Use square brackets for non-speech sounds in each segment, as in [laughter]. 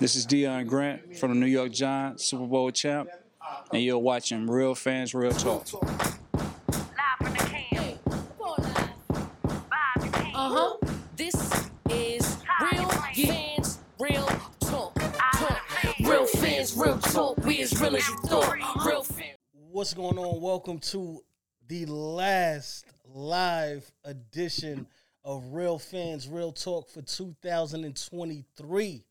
This is Deon Grant from the New York Giants, Super Bowl champ, and you're watching Real Fans Real Talk. Uh huh. This is Real Fans Real Talk. Talk. Real Fans Real Talk. We as real as you thought. Real fans. What's going on? Welcome to the last live edition of Real Fans Real Talk for 2023.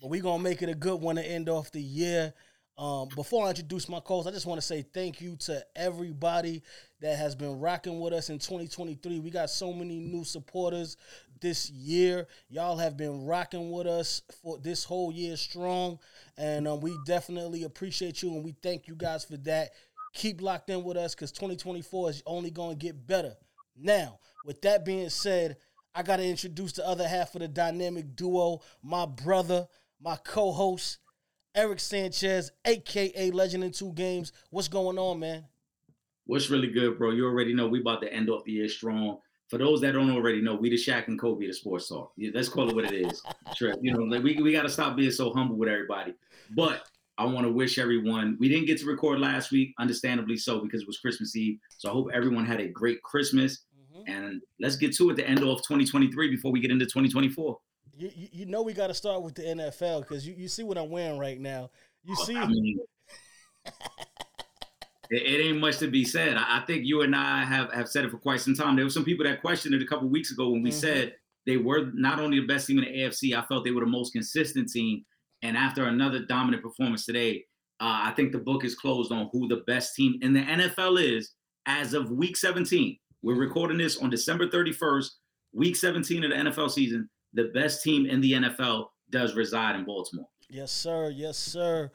But we're gonna make it a good one to end off the year. Um, before I introduce my calls, I just want to say thank you to everybody that has been rocking with us in 2023. We got so many new supporters this year. Y'all have been rocking with us for this whole year strong, and um, we definitely appreciate you and we thank you guys for that. Keep locked in with us because 2024 is only going to get better. Now, with that being said, I got to introduce the other half of the dynamic duo, my brother, my co-host, Eric Sanchez, aka Legend in Two Games. What's going on, man? What's really good, bro? You already know we about to end off the year strong. For those that don't already know, we the Shaq and Kobe the sports talk. Yeah, let's call it what it is. [laughs] Sure, you know, like we, we got to stop being so humble with everybody. But I want to wish everyone. We didn't get to record last week, understandably so, because it was Christmas Eve. So I hope everyone had a great Christmas. Mm-hmm. And let's get to it. The end of 2023 before we get into 2024. You, you, know we got to start with the NFL because you, you see what I'm wearing right now. You see, I mean, [laughs] it, it ain't much to be said. I, I think you and I have, have said it for quite some time. There were some people that questioned it a couple weeks ago when we Mhm. said they were not only the best team in the AFC, I felt they were the most consistent team. And after another dominant performance today, uh, I think the book is closed on who the best team in the NFL is as of week 17. We're recording this on December 31st, week 17 of the NFL season. The best team in the NFL does reside in Baltimore. yes sir, yes sir.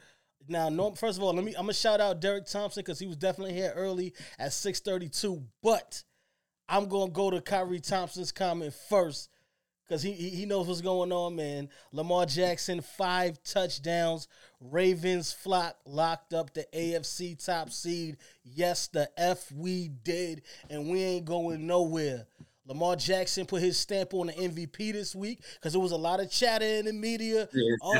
Now, no, first of all, let me. I'm gonna shout out Derek Thompson because he was definitely here early at 6:32. But I'm gonna go to Kyrie Thompson's comment first because he he knows what's going on, man. Lamar Jackson five touchdowns. Ravens flock locked up the AFC top seed. Yes, the F we did, and we ain't going nowhere. Lamar Jackson put his stamp on the MVP this week because there was a lot of chatter in the media. Yeah, Oh,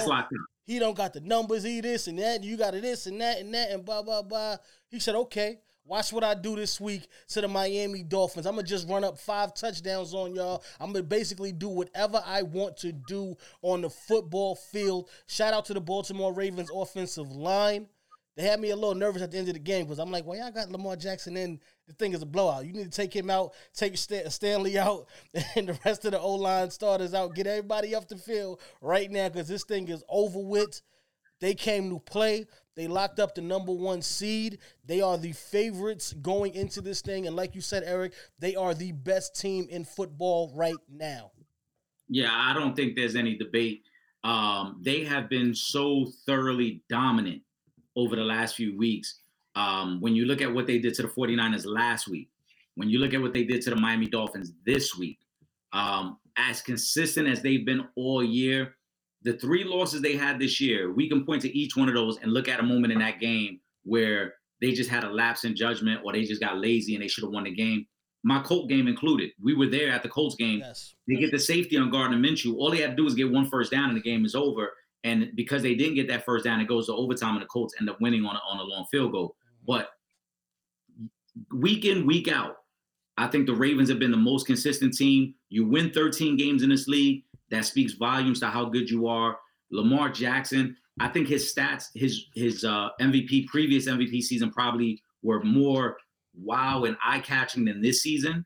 he don't got the numbers, he this and that, and you got this and that and that and blah blah blah. He said, okay, watch what I do this week to the Miami Dolphins. I'm gonna just run up five touchdowns on y'all. I'm gonna basically do whatever I want to do on the football field. Shout out to the Baltimore Ravens offensive line. They had me a little nervous at the end of the game because I'm like, well, y'all got Lamar Jackson in. The thing is a blowout. You need to take him out, take Stan- Stanley out, [laughs] and the rest of the O line starters out. Get everybody off the field right now because this thing is over with. They came to play. They locked up the number one seed. They are the favorites going into this thing. And like you said, Eric, they are the best team in football right now. Yeah, I don't think there's any debate. Um, they have been so thoroughly dominant over the last few weeks. Um, when you look at what they did to the 49ers last week, when you look at what they did to the Miami Dolphins this week, um, as consistent as they've been all year, the three losses they had this year, we can point to each one of those and look at a moment in that game where they just had a lapse in judgment or they just got lazy and they should have won the game. My Colt game included. We were there at the Colts game. Yes. They get the safety on Gardner Minshew. All they had to do is get one first down and the game is over. And because they didn't get that first down, it goes to overtime and the Colts end up winning on a, on a long field goal. But week in, week out, I think the Ravens have been the most consistent team. You win 13 games in this league. That speaks volumes to how good you are. Lamar Jackson, I think his stats, his his uh, MVP, previous MVP season probably were more wow and eye catching than this season.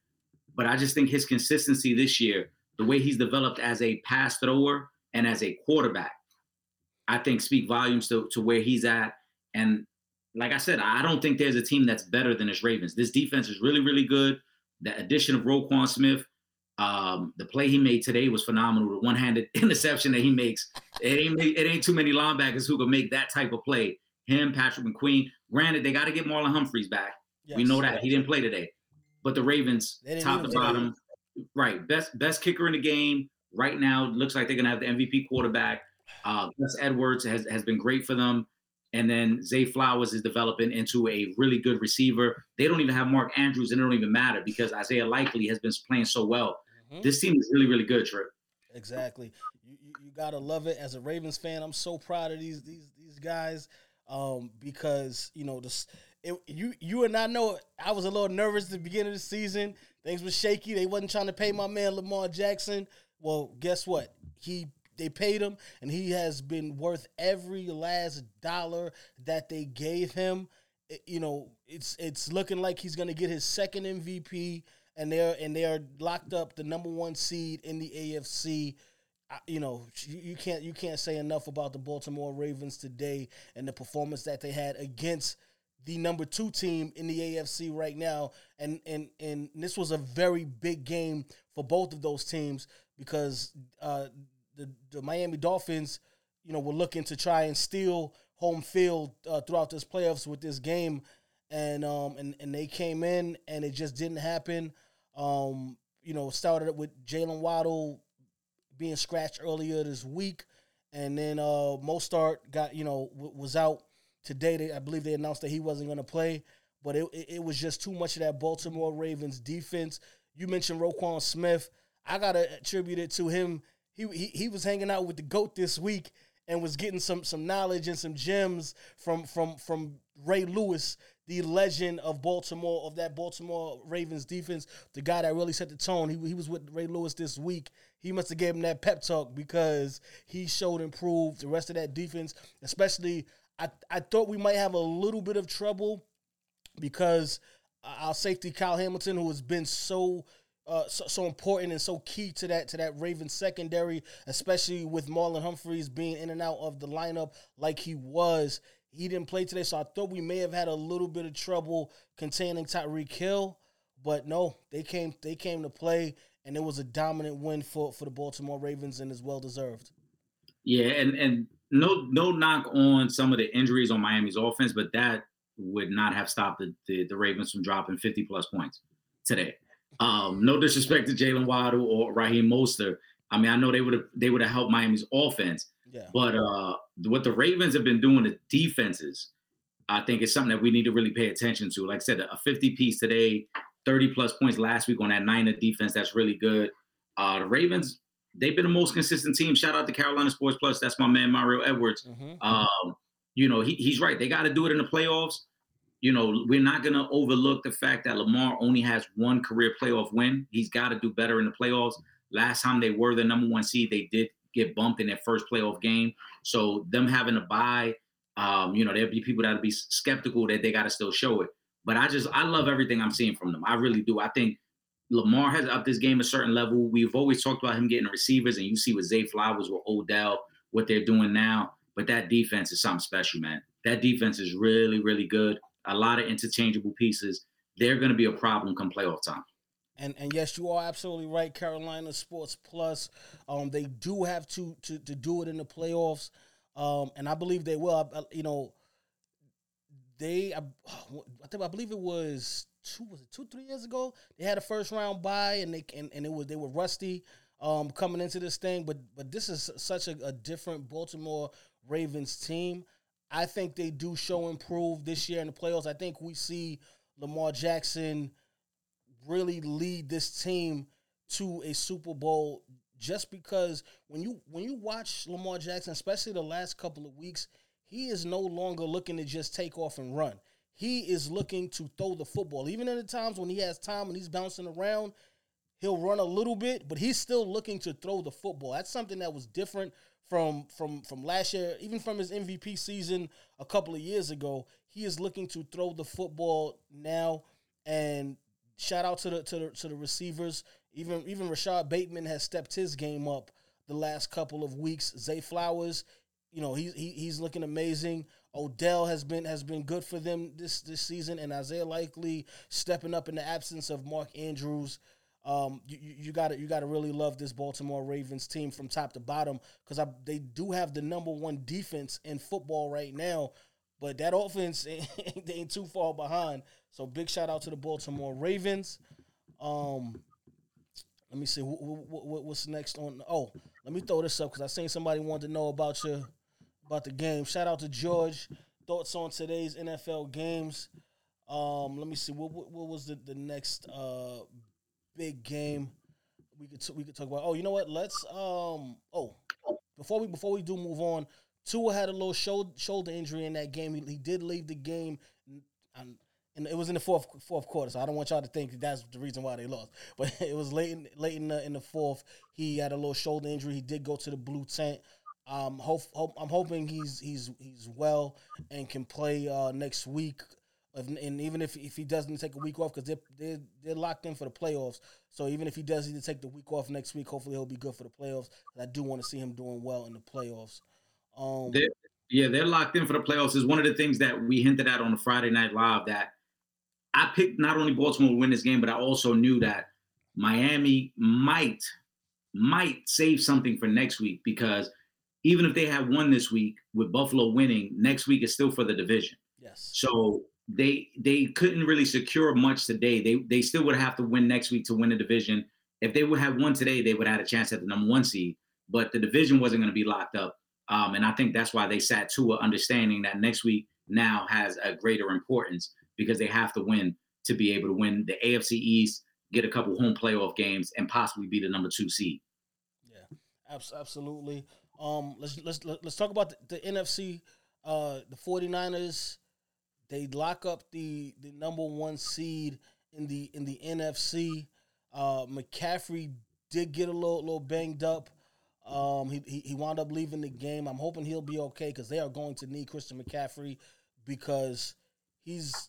But I just think his consistency this year, the way he's developed as a pass thrower and as a quarterback, I think speak volumes to, to where he's at. And like I said, I don't think there's a team that's better than this Ravens. This defense is really, really good. The addition of Roquan Smith, um, the play he made today was phenomenal. The one-handed [laughs] interception that he makes, it ain't it ain't too many linebackers who can make that type of play. Him, Patrick McQueen. Granted, they got to get Marlon Humphreys back. We know that he didn't play today, but the Ravens, top to bottom, right, best best kicker in the game right now. Looks like they're gonna have the MVP quarterback. Uh, Gus Edwards has has been great for them, and then Zay Flowers is developing into a really good receiver. They don't even have Mark Andrews, and it don't even matter because Isaiah Likely has been playing so well. Mhm. This team is really really good, Trip. Exactly. You, you you gotta love it. As a Ravens fan, I'm so proud of these these these guys um, because you know this. It, you you and I know I was a little nervous at the beginning of the season. Things were shaky. They wasn't trying to pay my man Lamar Jackson. Well, guess what? He they paid him, and he has been worth every last dollar that they gave him. It- you know, it's it's looking like he's gonna get his second MVP, and they're and they are locked up the number one seed in the AFC. I- You know, you, you can't you can't say enough about the Baltimore Ravens today and the performance that they had against the number two team in the AFC right now, and and and this was a very big game for both of those teams because uh, the the Miami Dolphins, you know, were looking to try and steal home field uh, throughout this playoffs with this game, and um and and they came in and it just didn't happen. Um, you know, started with Jaylen Waddle being scratched earlier this week, and then uh Mostert got you know w- was out today. They, I believe they announced that he wasn't going to play, but it, it it was just too much of that Baltimore Ravens defense. You mentioned Roquan Smith. I gotta attribute it to him. He, he he was hanging out with the goat this week and was getting some some knowledge and some gems from from from Ray Lewis, the legend of Baltimore of that Baltimore Ravens defense, the guy that really set the tone. He he was with Ray Lewis this week. He must have gave him that pep talk because he showed improved the rest of that defense, especially I I thought we might have a little bit of trouble because uh, our safety Kyle Hamilton, who has been so uh, so, so important and so key to that to that Ravens secondary, especially with Marlon Humphreys being in and out of the lineup like he was. He didn't play today, so I thought we may have had a little bit of trouble containing Tyreek Hill, but no, they came they came to play, and it was a dominant win for for the Baltimore Ravens, and is well deserved. Yeah, and and no no knock on some of the injuries on Miami's offense, but that would not have stopped the, the, the Ravens from dropping 50 plus points today. Um, no disrespect to Jaylen Waddle or Raheem Mostert. I mean, I know they would have they would have helped Miami's offense, Yeah, but uh, what the Ravens have been doing to defenses, I think is something that we need to really pay attention to. Like I said, a 50 piece today, 30 plus points last week on that Niner defense. That's really good. Uh, the Ravens, they've been the most consistent team. Shout out to Carolina Sports Plus. That's my man Mario Edwards. Mhm. Um, you know, he, he's right. They got to do it in the playoffs. You know, we're not going to overlook the fact that Lamar only has one career playoff win. He's got to do better in the playoffs. Last time they were the number one seed, they did get bumped in their first playoff game. So them having a bye, um, you know, there'll be people that'll be skeptical that they got to still show it. But I just, I love everything I'm seeing from them. I really do. I think Lamar has upped this game a certain level. We've always talked about him getting receivers, and you see with Zay Flowers, with Odell, what they're doing now. But that defense is something special, man. That defense is really, really good. A lot of interchangeable pieces. They're going to be a problem come playoff time. And and yes, you are absolutely right. Carolina Sports Plus, um, they do have to to to do it in the playoffs, um, and I believe they will. I, you know, they I, I think I believe it was two was it two three years ago they had a first round bye and they and, and it was they were rusty um coming into this thing but but this is such a, a different Baltimore Ravens team I think they do show improve this year in the playoffs I think we see Lamar Jackson really lead this team to a Super Bowl just because when you when you watch Lamar Jackson, especially the last couple of weeks, he is no longer looking to just take off and run. He is looking to throw the football. Even in the times when he has time and he's bouncing around, he'll run a little bit, but he's still looking to throw the football. That's something that was different from from from last year, even from his MVP season a couple of years ago. He is looking to throw the football now, and shout out to the to the to the receivers. Even even Rashod Bateman has stepped his game up the last couple of weeks. Zay Flowers, you know, he's he, he's looking amazing. Odell has been has been good for them this this season, and Isaiah Likely stepping up in the absence of Mark Andrews. Um, you, you you gotta you gotta really love this Baltimore Ravens team from top to bottom because they do have the number one defense in football right now, but that offense [laughs] ain't, they ain't too far behind. So big shout out to the Baltimore Ravens. Um, let me see wh- wh- wh- what's next on. Oh, let me throw this up because I seen somebody wanted to know about your about the game. Shout out to George. Thoughts on today's NFL games. Um, let me see what what, what was the the next uh big game. we could t- we could talk about. Oh, you know what? Let's um. Oh, before we before we do move on, Tua had a little shoulder shoulder injury in that game. He, he did leave the game, and, it was in the fourth fourth quarter. So I don't want y'all to think that's the reason why they lost. [laughs] But it was late in, late in the in the fourth. He had a little shoulder injury. He did go to the blue tent. Um, hope, hope I'm hoping he's he's he's well and can play uh, next week. And even if if he doesn't take a week off, because they're, they're they're locked in for the playoffs. So even if he does need to take the week off next week, hopefully he'll be good for the playoffs. I do want to see him doing well in the playoffs. Um, They're, yeah, they're locked in for the playoffs. Is one of the things that we hinted at on the Friday Night Live that I picked not only Baltimore to win this game, but I also knew that Miami might might save something for next week because even if they have won this week with Buffalo winning, next week is still for the division. yes. So they they couldn't really secure much today. They they still would have to win next week to win the division. If they would have won today, they would have had a chance at the number one seed. But the division wasn't going to be locked up, um, and I think that's why they sat to a understanding that next week now has a greater importance because they have to win to be able to win the AFC East, get a couple home playoff games, and possibly be the number two seed. Yeah, absolutely. Um, let's let's let's talk about the, the NFC. Uh, the 49ers, they lock up the the number one seed in the in the NFC. Uh, McCaffrey did get a little little banged up. Um, he, he he wound up leaving the game. I'm hoping he'll be okay because they are going to need Christian McCaffrey because he's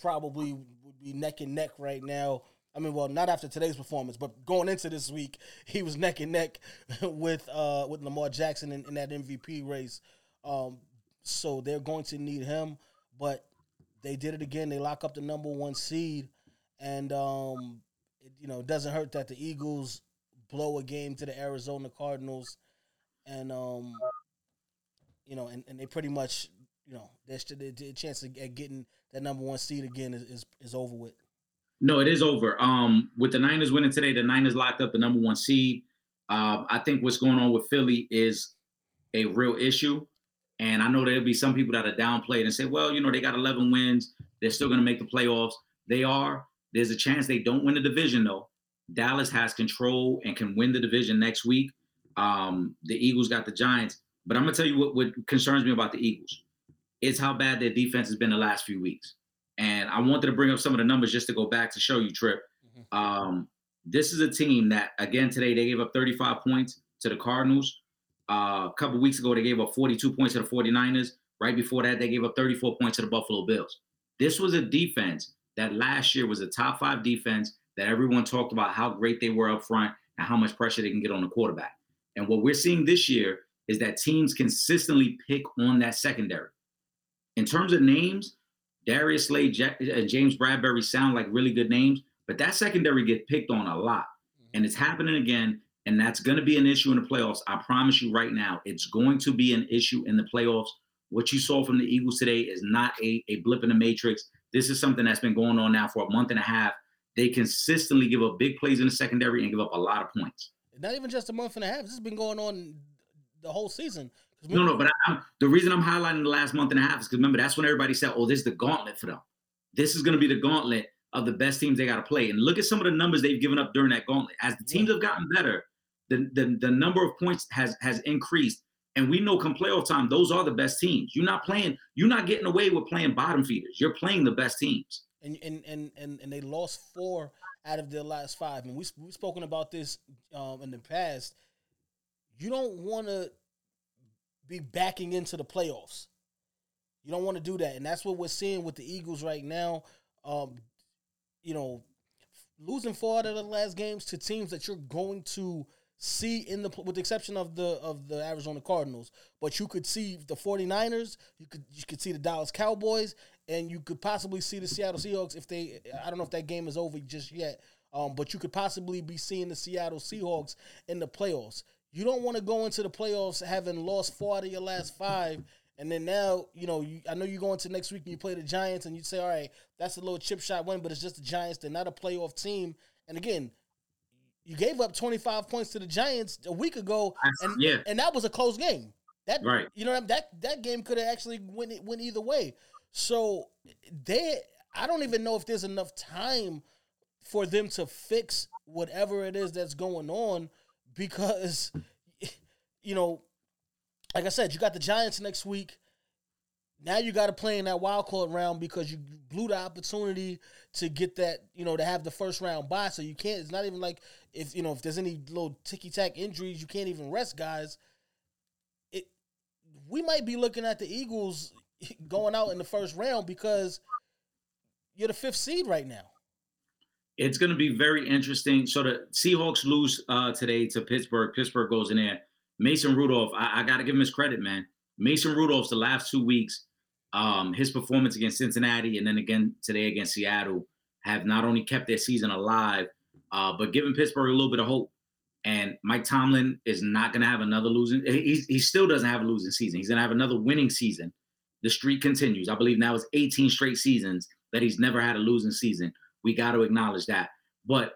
probably would be neck and neck right now. I mean, well, not after today's performance, but going into this week, [laughs] he was neck and neck [laughs] with uh with Lamar Jackson in, in that MVP race. Um, so they're going to need him, but they did it again. They lock up the number one seed, and um, it, you know, it doesn't hurt that the Eagles blow a game to the Arizona Cardinals, and um, you know, and, and they pretty much, you know, their, their chance of at getting that number one seed again is, is, is over with. No, it is over. Um, with the Niners winning today, the Niners locked up the number one seed. Uh, I think what's going on with Philly is a real issue. And I know there'll be some people that are downplayed and say, well, you know, they got 11 wins. They're still going to make the playoffs. They are. There's a chance they don't win the division, though. Dallas has control and can win the division next week. Um, the Eagles got the Giants. But I'm going to tell you what, what concerns me about the Eagles. It's how bad their defense has been the last few weeks. And I wanted to bring up some of the numbers just to go back to show you, Trip. Um, this is a team that, again, today they gave up 35 points to the Cardinals. Uh, a couple weeks ago, they gave up 42 points to the 49ers. Right before that, they gave up 34 points to the Buffalo Bills. This was a defense that last year was a top five defense that everyone talked about how great they were up front and how much pressure they can get on the quarterback. And what we're seeing this year is that teams consistently pick on that secondary. In terms of names, Darius Slay, uh, James Bradberry sound like really good names, but that secondary get picked on a lot. And it's happening again. And that's going to be an issue in the playoffs. I promise you right now, it's going to be an issue in the playoffs. What you saw from the Eagles today is not a, a blip in the matrix. This is something that's been going on now for a month and a half. They consistently give up big plays in the secondary and give up a lot of points. Not even just a month and a half. This has been going on the whole season. No, no, but I, I'm, the reason I'm highlighting the last month and a half is because remember that's when everybody said, "Oh, this is the gauntlet for them. This is going to be the gauntlet of the best teams they got to play." And look at some of the numbers they've given up during that gauntlet. As the teams have gotten better, the, the the number of points has has increased. And we know come playoff time, those are the best teams. You're not playing. You're not getting away with playing bottom feeders. You're playing the best teams. and and and and, and they lost four out of their last five. And we we've spoken about this um, in the past. You don't want to be backing into the playoffs. You don't want to do that, and that's what we're seeing with the Eagles right now. Um, you know, losing four out of the last games to teams that you're going to see in the with the exception of the of the Arizona Cardinals, but you could see the 49ers, you could you could see the Dallas Cowboys and you could possibly see the Seattle Seahawks if they I don't know if that game is over just yet. Um, but you could possibly be seeing the Seattle Seahawks in the playoffs. You don't want to go into the playoffs having lost four out of your last five, and then now you know you, I know you go into next week and you play the Giants, and you say, all right, that's a little chip shot win, but it's just the Giants. They're not a playoff team. And again, you gave up 25 points to the Giants a week ago, and yeah. and that was a close game. That Right. you know that that game could have actually went went either way. So they, I don't even know if there's enough time for them to fix whatever it is that's going on because [laughs] you know, like I said, you got the Giants next week. Now you got to play in that wild card round because you blew the opportunity to get that, you know, to have the first round bye. So you can't. It's not even like if you know if there's any little ticky tack injuries, you can't even rest guys. It we might be looking at the Eagles [laughs] going out in the first round because you're the fifth seed right now. It's going to be very interesting. So the Seahawks lose uh, today to Pittsburgh. Pittsburgh goes in there. Mason Rudolph, I, I got to give him his credit, man. Mason Rudolph's the last two weeks, um, his performance against Cincinnati and then again today against Seattle have not only kept their season alive, uh, but giving Pittsburgh a little bit of hope. And Mike Tomlin is not going to have another losing. He, he still doesn't have a losing season. He's going to have another winning season. The streak continues. I believe now it's 18 straight seasons that he's never had a losing season. We got to acknowledge that. But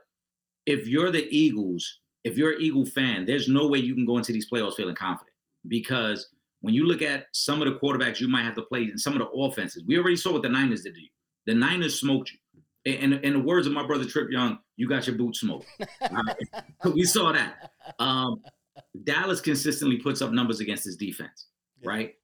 if you're the Eagles, if you're an Eagle fan, there's no way you can go into these playoffs feeling confident because when you look at some of the quarterbacks you might have to play and some of the offenses, we already saw what the Niners did to you. The Niners smoked you. In, in the words of my brother Trip Yung, you got your boot smoked. [laughs] right? [laughs] we saw that. Um, Dallas consistently puts up numbers against his defense, yeah. right?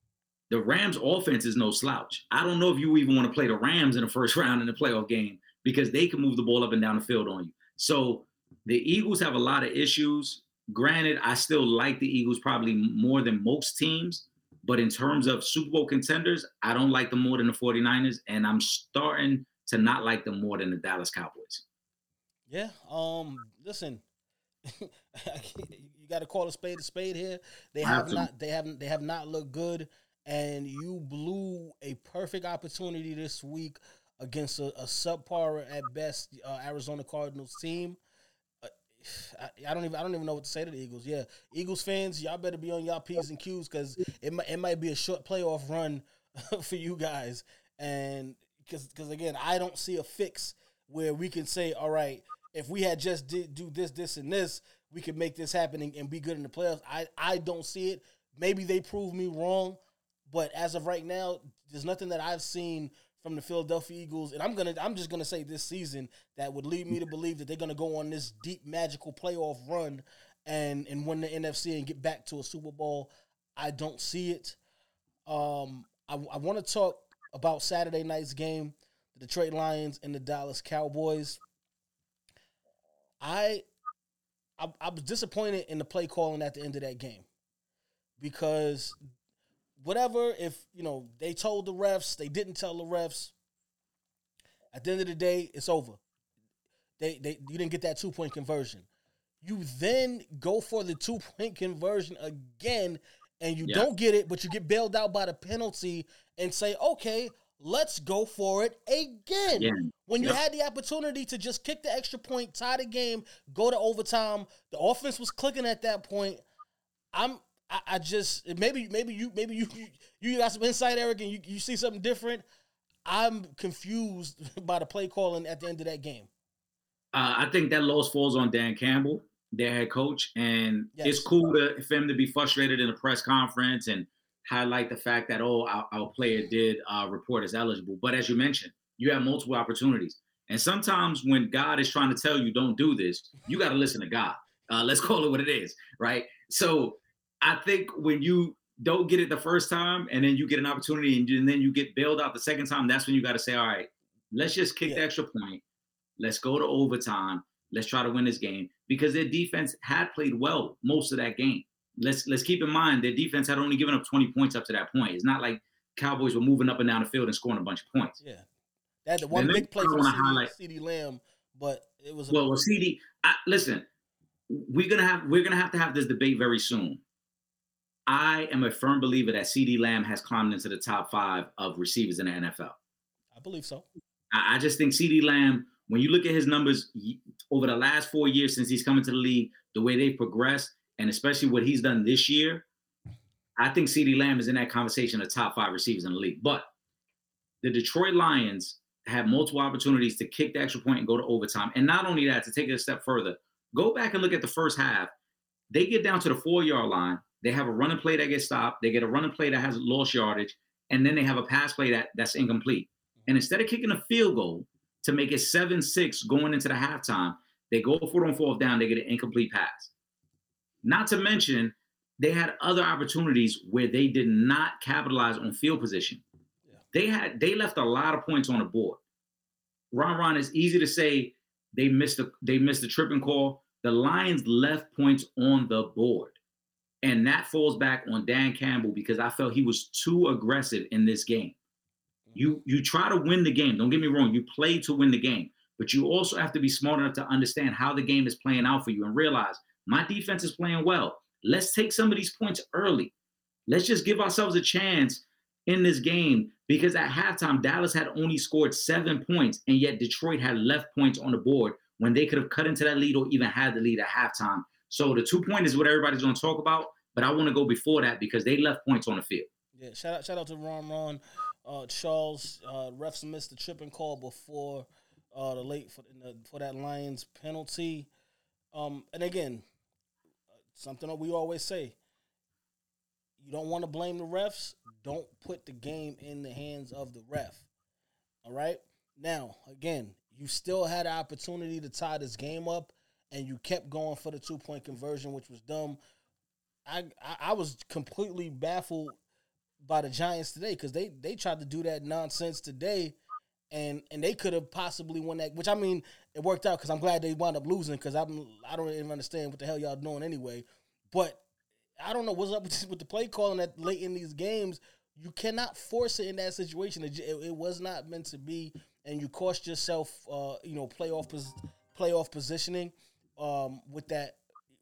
The Rams' offense is no slouch. I don't know if you even want to play the Rams in the first [laughs] round in the playoff game because they can move the ball up and down the field on you. So the Eagles have a lot of issues. Granted, I still like the Eagles probably more than most teams, but in terms of Super Bowl contenders, I don't like them more than the 49ers, and I'm starting to not like them more than the Dallas Cowboys. Yeah. Um. Listen, [laughs] you got to call a spade a spade here. They have, not. They haven't. They have not looked good, and you blew a perfect opportunity this week against a, a subpar at best uh, Arizona Cardinals team. I, I, don't even I don't even know what to say to the Eagles. Yeah, Eagles fans, y'all better be on y'all p's and q's because it might it might be a short playoff run [laughs] for you guys. And because because again, I don't see a fix where we can say, all right, if we had just did do this, this, and this, we could make this happen and, and be good in the playoffs. I I don't see it. Maybe they prove me wrong, but as of right now, there's nothing that I've seen from the Philadelphia Eagles, and I'm gonna I'm just gonna say this season that would lead me to believe that they're gonna go on this deep magical playoff run and and win the NFC and get back to a Super Bowl. I don't see it. Um, I, I want to talk about Saturday night's game, the Detroit Lions and the Dallas Cowboys. I I, I was disappointed in the play calling at the end of that game because whatever, if you know they told the refs, they didn't tell the refs. At the end of the day, it's over. They they you didn't get that two point conversion. You then go for the two point conversion again, and you yeah. don't get it, but you get bailed out by the penalty, and say, okay, let's go for it again. Yeah. When you had the opportunity to just kick the extra point, tie the game, go to overtime, the offense was clicking at that point. I'm I, I, just maybe maybe you maybe you, you got some insight, Eric, and you, you see something different. I'm confused [laughs] by the play calling at the end of that game. Uh, I think that loss falls on Dan Campbell, their head coach, and yes. it's cool to, for him to be frustrated in a press conference and highlight the fact that oh our, our player did uh, report as eligible. But as you mentioned, you have multiple opportunities, and sometimes when God is trying to tell you don't do this, you got to listen to God. Uh, let's [laughs] call it what it is, right? So I think when you don't get it the first time and then you get an opportunity and, then you get bailed out the second time, that's when you got to say, all right, let's just kick yeah. the extra point. Let's go to overtime. Let's try to win this game because their defense had played well most of that game. Let's let's keep in mind their defense had only given up 20 points up to that point. It's not like Cowboys were moving up and down the field and scoring a bunch of points. Yeah, had the one big play from CeeDee Lamb, but it was well. Well, CeeDee, I, listen, we're gonna have we're gonna have to have this debate very soon I am a firm believer that CeeDee Lamb has climbed into the top five of receivers in the NFL. I believe so. I, I just think CD Lamb, when you look at his numbers over the last four years since he's come into the league, the way they've progressed, and especially what he's done this year, I think CeeDee Lamb is in that conversation of top five receivers in the league. But the Detroit Lions have multiple opportunities to kick the extra point and go to overtime. And not only that, to take it a step further, go back and look at the first half. They get down to the four yard line they have a running play that gets stopped. They get a running play that has lost yardage, and then they have a pass play that that's incomplete. And instead of kicking a field goal, to make it seven six going into the halftime. They go for it on fourth down. They get an incomplete pass. Not to mention, they had other opportunities where they did not capitalize on field position. Yeah. They had they left a lot of points on the board. Ron Ron it's easy to say they missed the they missed the tripping call. The Lions left points on the board. And that falls back on Dan Campbell because I felt he was too aggressive in this game. Mm-hmm. You you try to win the game. Don't get me wrong. You play to win the game, but you also have to be smart enough to understand how the game is playing out for you and realize my defense is playing well. Let's take some of these points early. Let's just give ourselves a chance in this game because at halftime Dallas had only scored seven points, and yet Detroit had left points on the board when they could have cut into that lead or even had the lead at halftime. So the two point is what everybody's going to talk about, but I want to go before that because they left points on the field. Yeah, shout out, shout out to Ron Ron, uh, Charles. Uh, refs missed the tripping call before uh, the late for, the, for that Lions penalty. Um, and again, something that we always say: you don't want to blame the refs. Don't put the game in the hands of the ref. All right. Now, again, you still had an opportunity to tie this game up, and you kept going for the two point conversion, which was dumb. I, I, I was completely baffled by the Giants today because they they tried to do that nonsense today, and and they could have possibly won that. Which I mean, it worked out because I'm glad they wound up losing because I'm I don't even understand what the hell y'all doing anyway. But I don't know what's up with, with the play calling that late in these games. You cannot force it in that situation. It, it, it was not meant to be, and you cost yourself, uh, you know, playoff pos- playoff positioning um, with that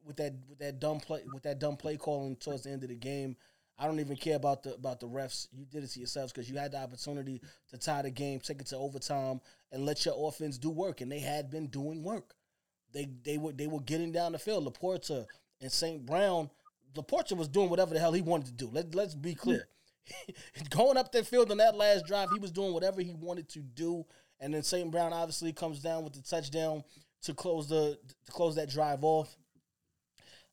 with that with that dumb play with that dumb play calling towards the end of the game. I don't even care about the about the refs. You did it to yourselves because you had the opportunity to tie the game, take it to overtime, and let your offense do work. And they had been doing work. They they were they were getting down the field. Laporta and St. Brown. Laporta was doing whatever the hell he wanted to do. Let let's be clear. [laughs] Going up that field on that last drive, he was doing whatever he wanted to do. And then St. Brown obviously comes down with the touchdown to close the to close that drive off.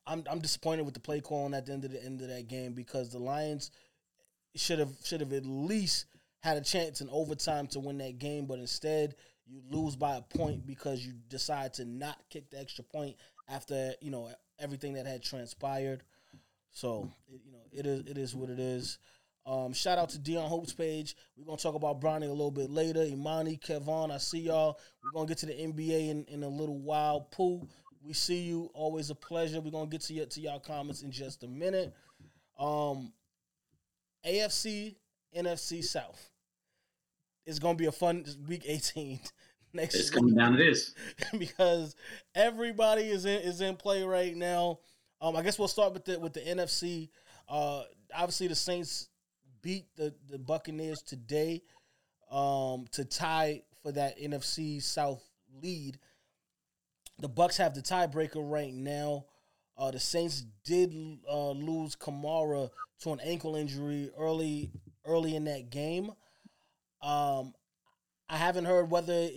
I'm I'm disappointed with the play calling at the end of the end of that game because the Lions should have should have at least had a chance in overtime to win that game, but instead you lose by a point because you decide to not kick the extra point after you know everything that had transpired. So you know it is it is what it is. Um, shout out to Dion Hope's page. We're gonna talk about Bronny a little bit later. Imani, Kevon, I see y'all. We're gonna get to the NBA in, in a little while. Pooh, we see you. Always a pleasure. We're gonna get to your to y'all comments in just a minute. Um, AFC, NFC South. It's gonna be a fun week 18 [laughs] next It's week coming down to this. [laughs] because everybody is in is in play right now. Um, I guess we'll start with the with the NFC. Uh, obviously the Saints beat the the Buccaneers today um, to tie for that NFC South lead. The Bucks have the tiebreaker right now. Uh, the Saints did uh, lose Kamara to an ankle injury early early in that game. Um, I haven't heard whether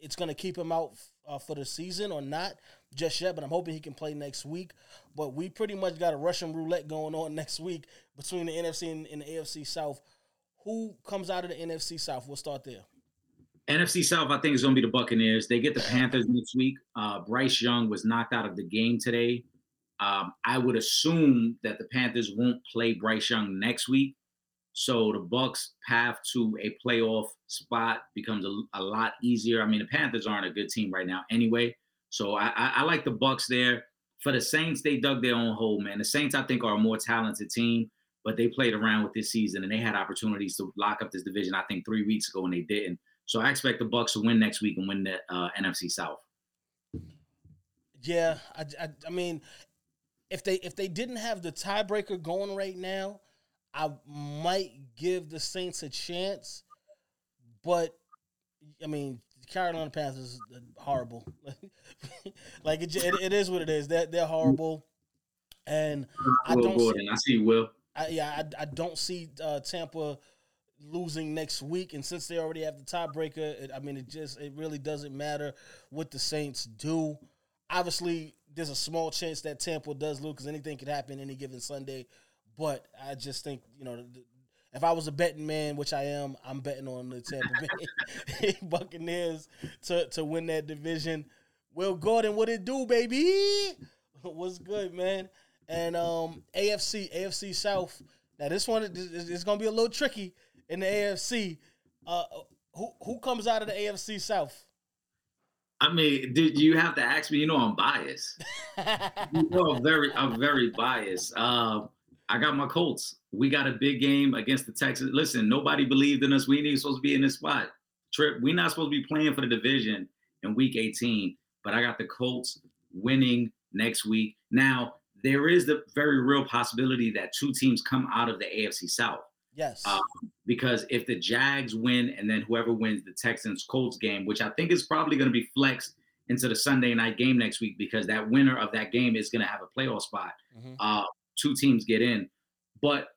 it's going to keep him out uh, for the season or not just yet, but I'm hoping he can play next week. But we pretty much got a Russian roulette going on [laughs] next week between the NFC and, and the AFC South. Who comes out of the NFC South? We'll start there. NFC South, I think, is going to be the Buccaneers. They get the Panthers next week. Uh, Bryce Young was knocked out of the game today. Um, I would assume that the Panthers won't play Bryce Young next week. So the Bucks' path to a playoff spot becomes a, a lot easier. I mean, the Panthers aren't a good team right now anyway. So I, I, I like the Bucks there. For the Saints, they dug their own hole, man. The Saints, I think, are a more talented team, but they played around with this season and they had opportunities to lock up this division. I think three weeks ago, and they didn't. So I expect the Bucks to win next week and win the uh, NFC South. Yeah, I, I, I mean, if they if they didn't have the tiebreaker going right now, I might give the Saints a chance. But I mean, Carolina Panthers are horrible. [laughs] like it, it, it is what it is. They're they're horrible, and I don't. Gordon, See, I see Will. I, yeah, I, I don't see uh, Tampa losing next week, and since they already have the tiebreaker, it, I mean, it just it really doesn't matter what the Saints do. Obviously, there's a small chance that Tampa does lose because anything could happen any given Sunday. But I just think you know, if I was a betting man, which I am, I'm betting on the Tampa Bay [laughs] Buccaneers to to win that division. Will Gordon, what it do, baby? [laughs] What's good, man? And um, AFC, AFC South. Now this one is, going to be a little tricky in the AFC. Uh, who who comes out of the AFC South? I mean, did you have to ask me? You know, I'm biased. you know, I'm very, I'm very biased. Uh, I got my Colts. We got a big game against the Texans. Listen, nobody believed in us. We ain't even supposed to be in this spot. Trip, we're not supposed to be playing for the division in Week 18. But I got the Colts winning next week. Now, there is the very real possibility that two teams come out of the AFC South. Yes. Uh, because if the Jags win and then whoever wins the Texans Colts game, which I think is probably going to be flexed into the Sunday night game next week because that winner of that game is going to have a playoff spot. Mm-hmm. Uh, two teams get in. But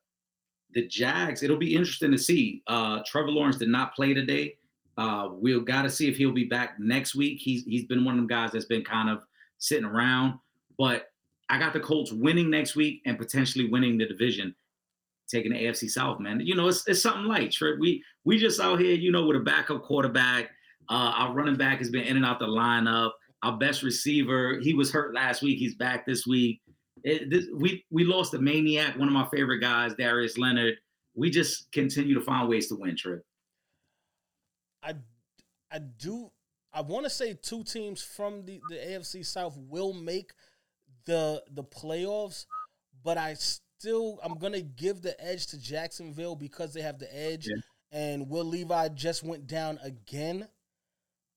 the Jags, it'll be interesting to see. Uh, Trevor Lawrence did not play today. Uh, we'll got to see if he'll be back next week. He's he's been one of them guys that's been kind of sitting around. But I got the Colts winning next week and potentially winning the division taking the AFC South, man. You know, it's, it's something light, Trip. We we just out here, you know, with a backup quarterback. Uh, our running back has been in and out the lineup. Our best receiver, he was hurt last week. He's back this week. It, this, we we lost a maniac, one of my favorite guys, Darius Leonard. We just continue to find ways to win, Trip. I I do I want to say two teams from the, the AFC South will make the the playoffs, but I still I'm gonna give the edge to Jacksonville because they have the edge, yeah. and Will Levis just went down again.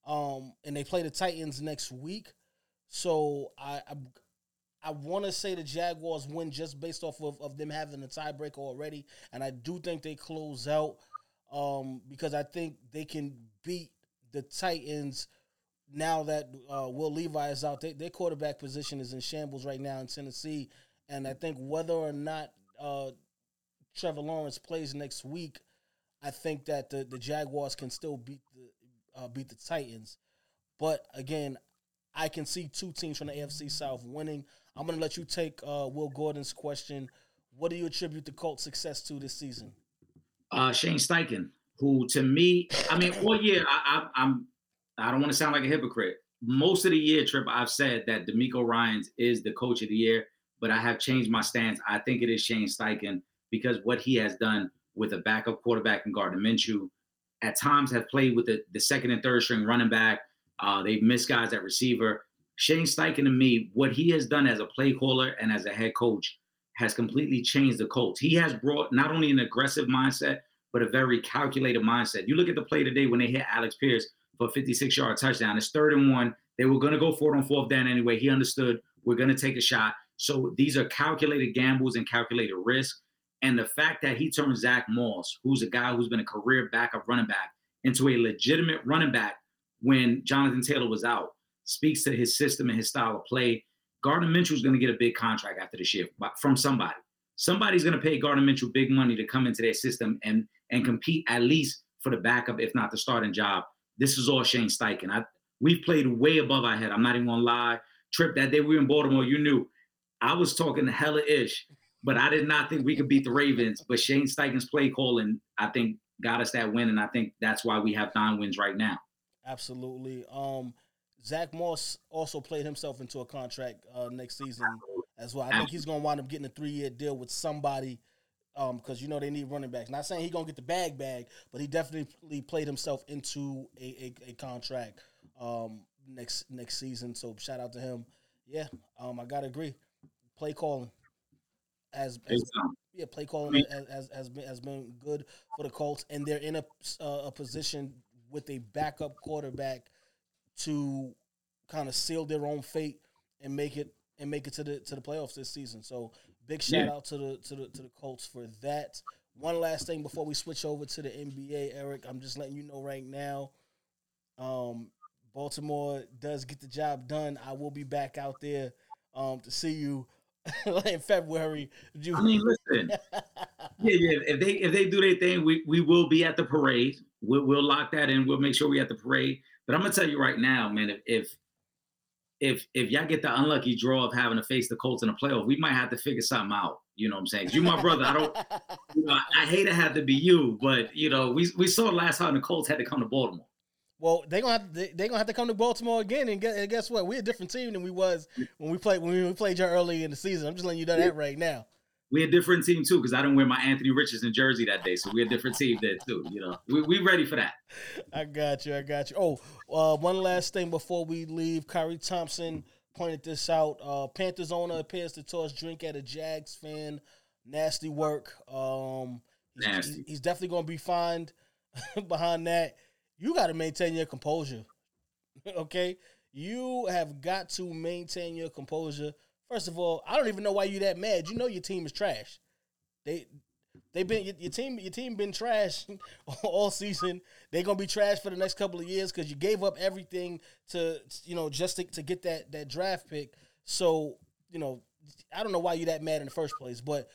Um, and they play the Titans next week, so I I, I want to say the Jaguars win just based off of, of them having a tiebreaker already, and I do think they close out um, because I think they can beat the Titans now that uh, Will Levi is out. They, their quarterback position is in shambles right now in Tennessee, and I think whether or not uh, Trevor Lawrence plays next week, I think that the, the Jaguars can still beat the uh, beat the Titans. But again, I can see two teams from the AFC South winning. I'm going to let you take uh, Will Gordon's question. What do you attribute the Colts' success to this season? Uh, Shane Steichen, who to me, I mean, all year I, I, I'm, I don't want to sound like a hypocrite. Most of the year, Trip, I've said that DeMeco Ryans is the coach of the year but I have changed my stance. I think it is Shane Steichen because what he has done with a backup quarterback in Gardner Minshew, at times have played with the, the second and third string running back. Uh, they've missed guys at receiver. Shane Steichen to me, what he has done as a play caller and as a head coach has completely changed the Colts. He has brought not only an aggressive mindset, but a very calculated mindset. You look at the play today when they hit Alex Pierce for a 56 yard touchdown. It's third and one. They were going to go for it on fourth down anyway. He understood we're going to take a shot. So these are calculated gambles and calculated risk. And the fact that he turned Zach Moss, who's a guy who's been a career backup running back, into a legitimate running back when Jonathan Taylor was out, speaks to his system and his style of play. Gardner Minshew is going to get a big contract after this year from somebody. Somebody's going to pay Gardner Minshew big money to come into their system and and compete at least for the backup, if not the starting job. This is all Shane Steichen. I, we've played way above our head. I'm not even to lie. Trip that day we were in Baltimore, you knew I was talking hella ish, but I did not think we could beat the Ravens. But Shane Steichen's play calling, I think, got us that win, and I think that's why we have nine wins right now. Absolutely. Um, Zach Moss also played himself into a contract uh, next season as well. I think he's going to wind up getting a three year deal with somebody because um, you know they need running backs. Not saying he's going to get the bag bag, but he definitely played himself into a, a, a contract um, next next season. So shout out to him. Yeah, um, I gotta agree play calling as, as yeah, play calling has, has, has, been has been good for the Colts, and they're in a uh, a position with a backup quarterback to kind of seal their own fate and make it and make it to the to the playoffs this season. So big shout yeah. out to the to the to the Colts for that. One last thing before we switch over to the NBA, Eric, I'm just letting you know right now. Um, Baltimore does get the job done. I will be back out there um, to see you [laughs] in February. I mean, listen, [laughs] yeah, yeah. If they if they do their thing, we we will be at the parade. We'll, we'll lock that in. We'll make sure we at the parade. But I'm gonna tell you right now, man. If if if if y'all get the unlucky draw of having to face the Colts in the playoff, we might have to figure something out. You know what I'm saying? You my brother. I don't. [laughs] You know, I hate to have to be you, but you know, we we saw last time the Colts had to come to Baltimore. Well, they gonna have to, they, gonna have to come to Baltimore again, and, get, and guess what? We're a different team than we was when we played when we played you early in the season. I'm just letting you know that right now. We're a different team too, because I didn't wear my Anthony Richardson jersey that day, so we're a different team there too. You know, we we ready for that. I got you. I got you. Oh, uh, one last thing before we leave, Kyrie Thompson pointed this out. Uh, Panthers owner appears to toss drink at a Jags fan. Nasty work. Um, he's, Nasty. he's definitely going to be fined [laughs] behind that. You got to maintain your composure. [laughs] okay? You have got to maintain your composure. First of all, I don't even know why you that mad. You know your team is trash. They they've been your, your team your team been trash [laughs] all season. They're gonna be trash for the next couple of years because you gave up everything to you know just to, to get that that draft pick. So you know I don't know why you that mad in the first place, but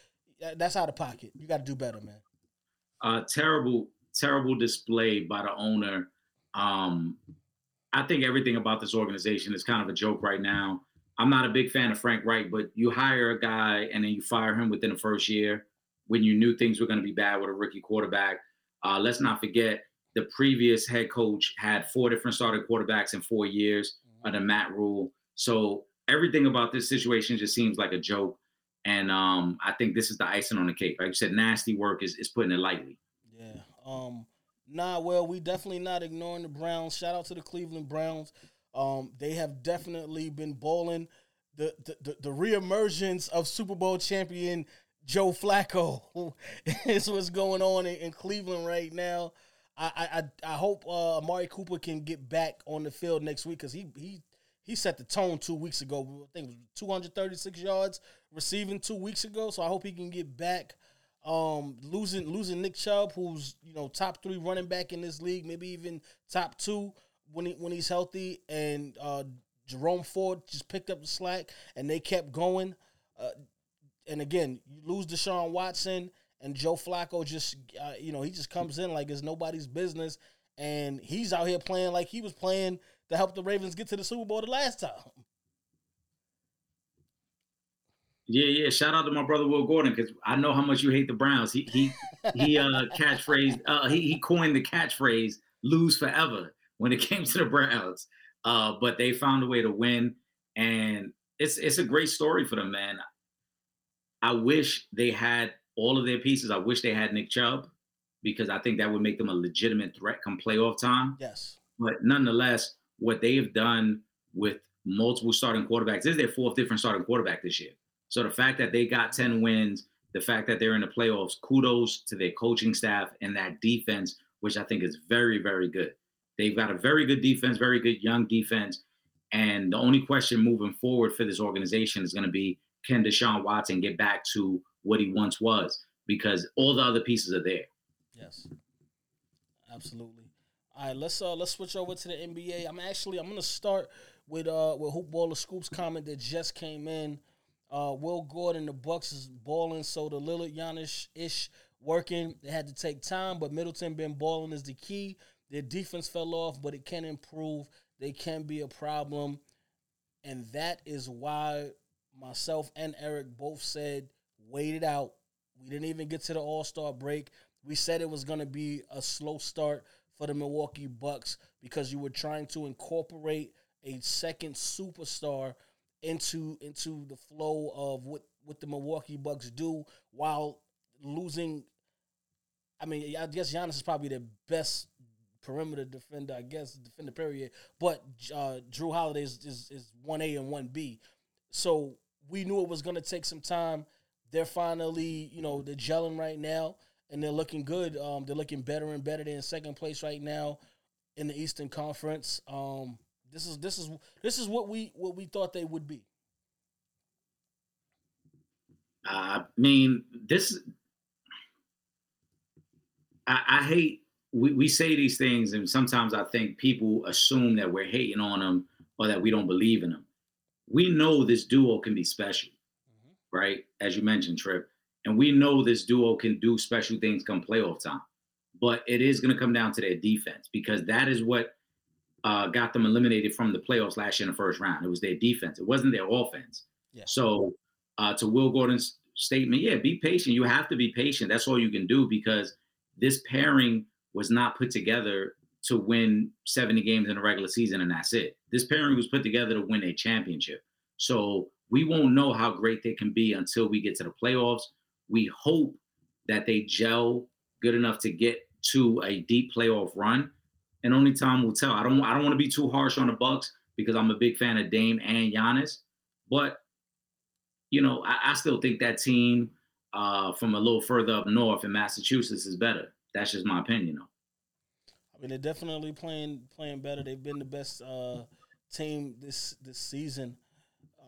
uh, that's out of pocket. You got to do better, man. uh, terrible, terrible display by the owner. Um, I think everything about this organization is kind of a joke right now. I'm not a big fan of Frank Reich, but you hire a guy and then you fire him within the first year when you knew things were going to be bad with a rookie quarterback. Uh, let's not forget the previous head coach had four different starting quarterbacks in four years under Matt Rhule. So everything about this situation just seems like a joke. And um, I think this is the icing on the cake. Like you said, nasty work is, is putting it lightly. Yeah. Um. Nah. Well, we definitely not ignoring the Browns. Shout out to the Cleveland Browns. Um. They have definitely been bowling. The the the, reemergence of Super Bowl champion Joe Flacco [laughs] is what's going on in, in Cleveland right now. I I I hope uh, Amari Cooper can get back on the field next week because he he he set the tone two weeks ago. I think it was 236 yards receiving two weeks ago. So I hope he can get back. Um, losing losing Nick Chubb, who's you know top three running back in this league, maybe even top two when he when he's healthy, and uh, Jerome Ford just picked up the slack, and they kept going. Uh, and again, you lose Deshaun Watson, and Joe Flacco just uh, you know he just comes in like it's nobody's business, and he's out here playing like he was playing to help the Ravens get to the Super Bowl the last time. Yeah, yeah. Shout out to my brother Will Gordon because I know how much you hate the Browns. He he he uh [laughs] catchphrase uh he, he coined the catchphrase lose forever when it [laughs] came to the Browns. Uh but they found a way to win and it's it's a great story for them, man. I wish they had all of their pieces. I wish they had Nick Chubb because I think that would make them a legitimate threat come playoff time. Yes. But nonetheless, what they have done with multiple starting quarterbacks this is their fourth different starting quarterback this year. So the fact that they got 10 wins, the fact that they're in the playoffs, kudos to their coaching staff and that defense, which I think is very, very good. They've got a very good defense, very good young defense. And the only question moving forward for this organization is going to be can Deshaun Watson get back to what he once was? Because all the other pieces are there. Yes. Absolutely. All right, let's uh let's switch over to the NBA. I'm actually I'm gonna start with uh with Hoopballer Scoops comment that just came in. Uh Will Gordon, the Bucks is balling, so the Lillard Giannis ish working. They had to take time, but Middleton been balling is the key. Their defense fell off, but it can improve. They can be a problem. And that is why myself and Eric both said, wait it out. We didn't even get to the All Star break. We said it was going to be a slow start for the Milwaukee Bucks because you were trying to incorporate a second superstar into into the flow of what what the Milwaukee Bucks do while losing. I mean, I guess Giannis is probably the best perimeter defender, I guess, defender period. But uh, Jrue Holiday is, is is one A and one B, so we knew it was going to take some time. They're finally, you know, they're gelling right now, and they're looking good. Um, they're looking better and better. They're in second place right now in the Eastern Conference. Um, this is this is this is what we what we thought they would be. Uh, I mean, this. I, I hate we, we say these things, and sometimes I think people assume that we're hating on them or that we don't believe in them. We know this duo can be special, mm-hmm. right? As you mentioned, Trip, and we know this duo can do special things come playoff time. But it is going to come down to their defense because that is what uh, got them eliminated from the playoffs last year in the first round. It was their defense. It wasn't their offense. Yeah. So uh, to Will Gordon's statement, yeah, be patient. You have to be patient. That's all you can do because this pairing was not put together to win 70 games in a regular season and that's it. This pairing was put together to win a championship. So we won't know how great they can be until we get to the playoffs. We hope that they gel good enough to get to a deep playoff run, and only time will tell. I don't I don't want to be too harsh on the Bucks because I'm a big fan of Dame and Giannis, but you know I, I still think that team uh, from a little further up north in Massachusetts is better. That's just my opinion, though. I mean, they're definitely playing playing better. They've been the best uh, team this this season.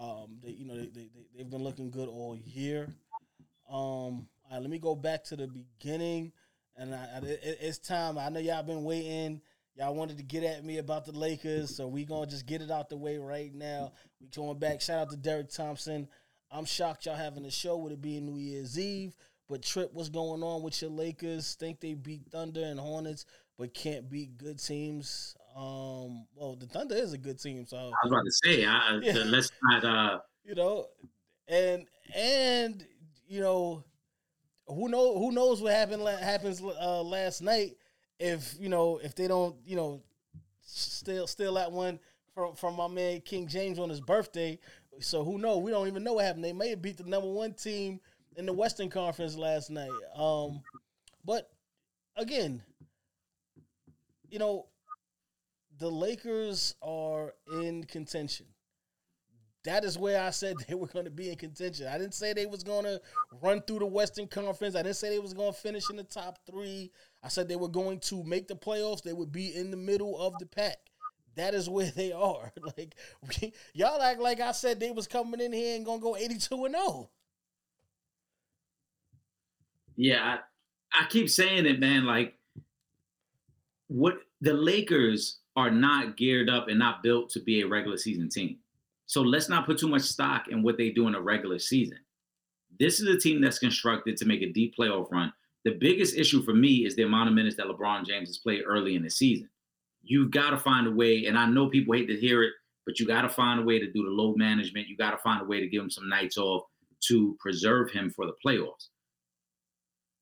Um, they, you know, they, they, they've been looking good all year. Um, all right, let me go back to the beginning, and I, I, it, it's time. I know y'all been waiting. Y'all wanted to get at me about the Lakers, so we gonna just get it out the way right now. We going back. Shout out to Derek Thompson. I'm shocked y'all having a show with it being New Year's Eve. But Trip, what's going on with your Lakers? Think they beat Thunder and Hornets, but can't beat good teams. Um, well, the Thunder is a good team, so I was about to say, I, Yeah. let's not. Uh, [laughs] you know, and and you know, who know who knows what happened happens uh, last night if you know if they don't you know still still that one from from my man King James on his birthday. So who knows? We don't even know what happened. They may have beat the number one team in the Western Conference last night. Um, but again, you know, the Lakers are in contention. That is where I said [laughs] they were going to be in contention. I didn't say they was going to run through the Western Conference. I didn't say they was going to finish in the top three. I said they were going to make the playoffs. They would be in the middle of the pack. That is where [laughs] they are. [laughs] Like we, y'all act like I said they was coming in here and gonna go eighty two and oh. zero. Yeah, I, I keep saying it, man. Like, what the Lakers are not geared up and not built to be a regular season team. So let's not put too much stock in what they do in a regular season. This is a team that's constructed to make a deep playoff run. The biggest issue for me is the amount of minutes that LeBron James has played early in the season. You've got to find a way, and I know people hate to hear it, but you got to find a way to do the load management. You got to find a way to give him some nights off to preserve him for the playoffs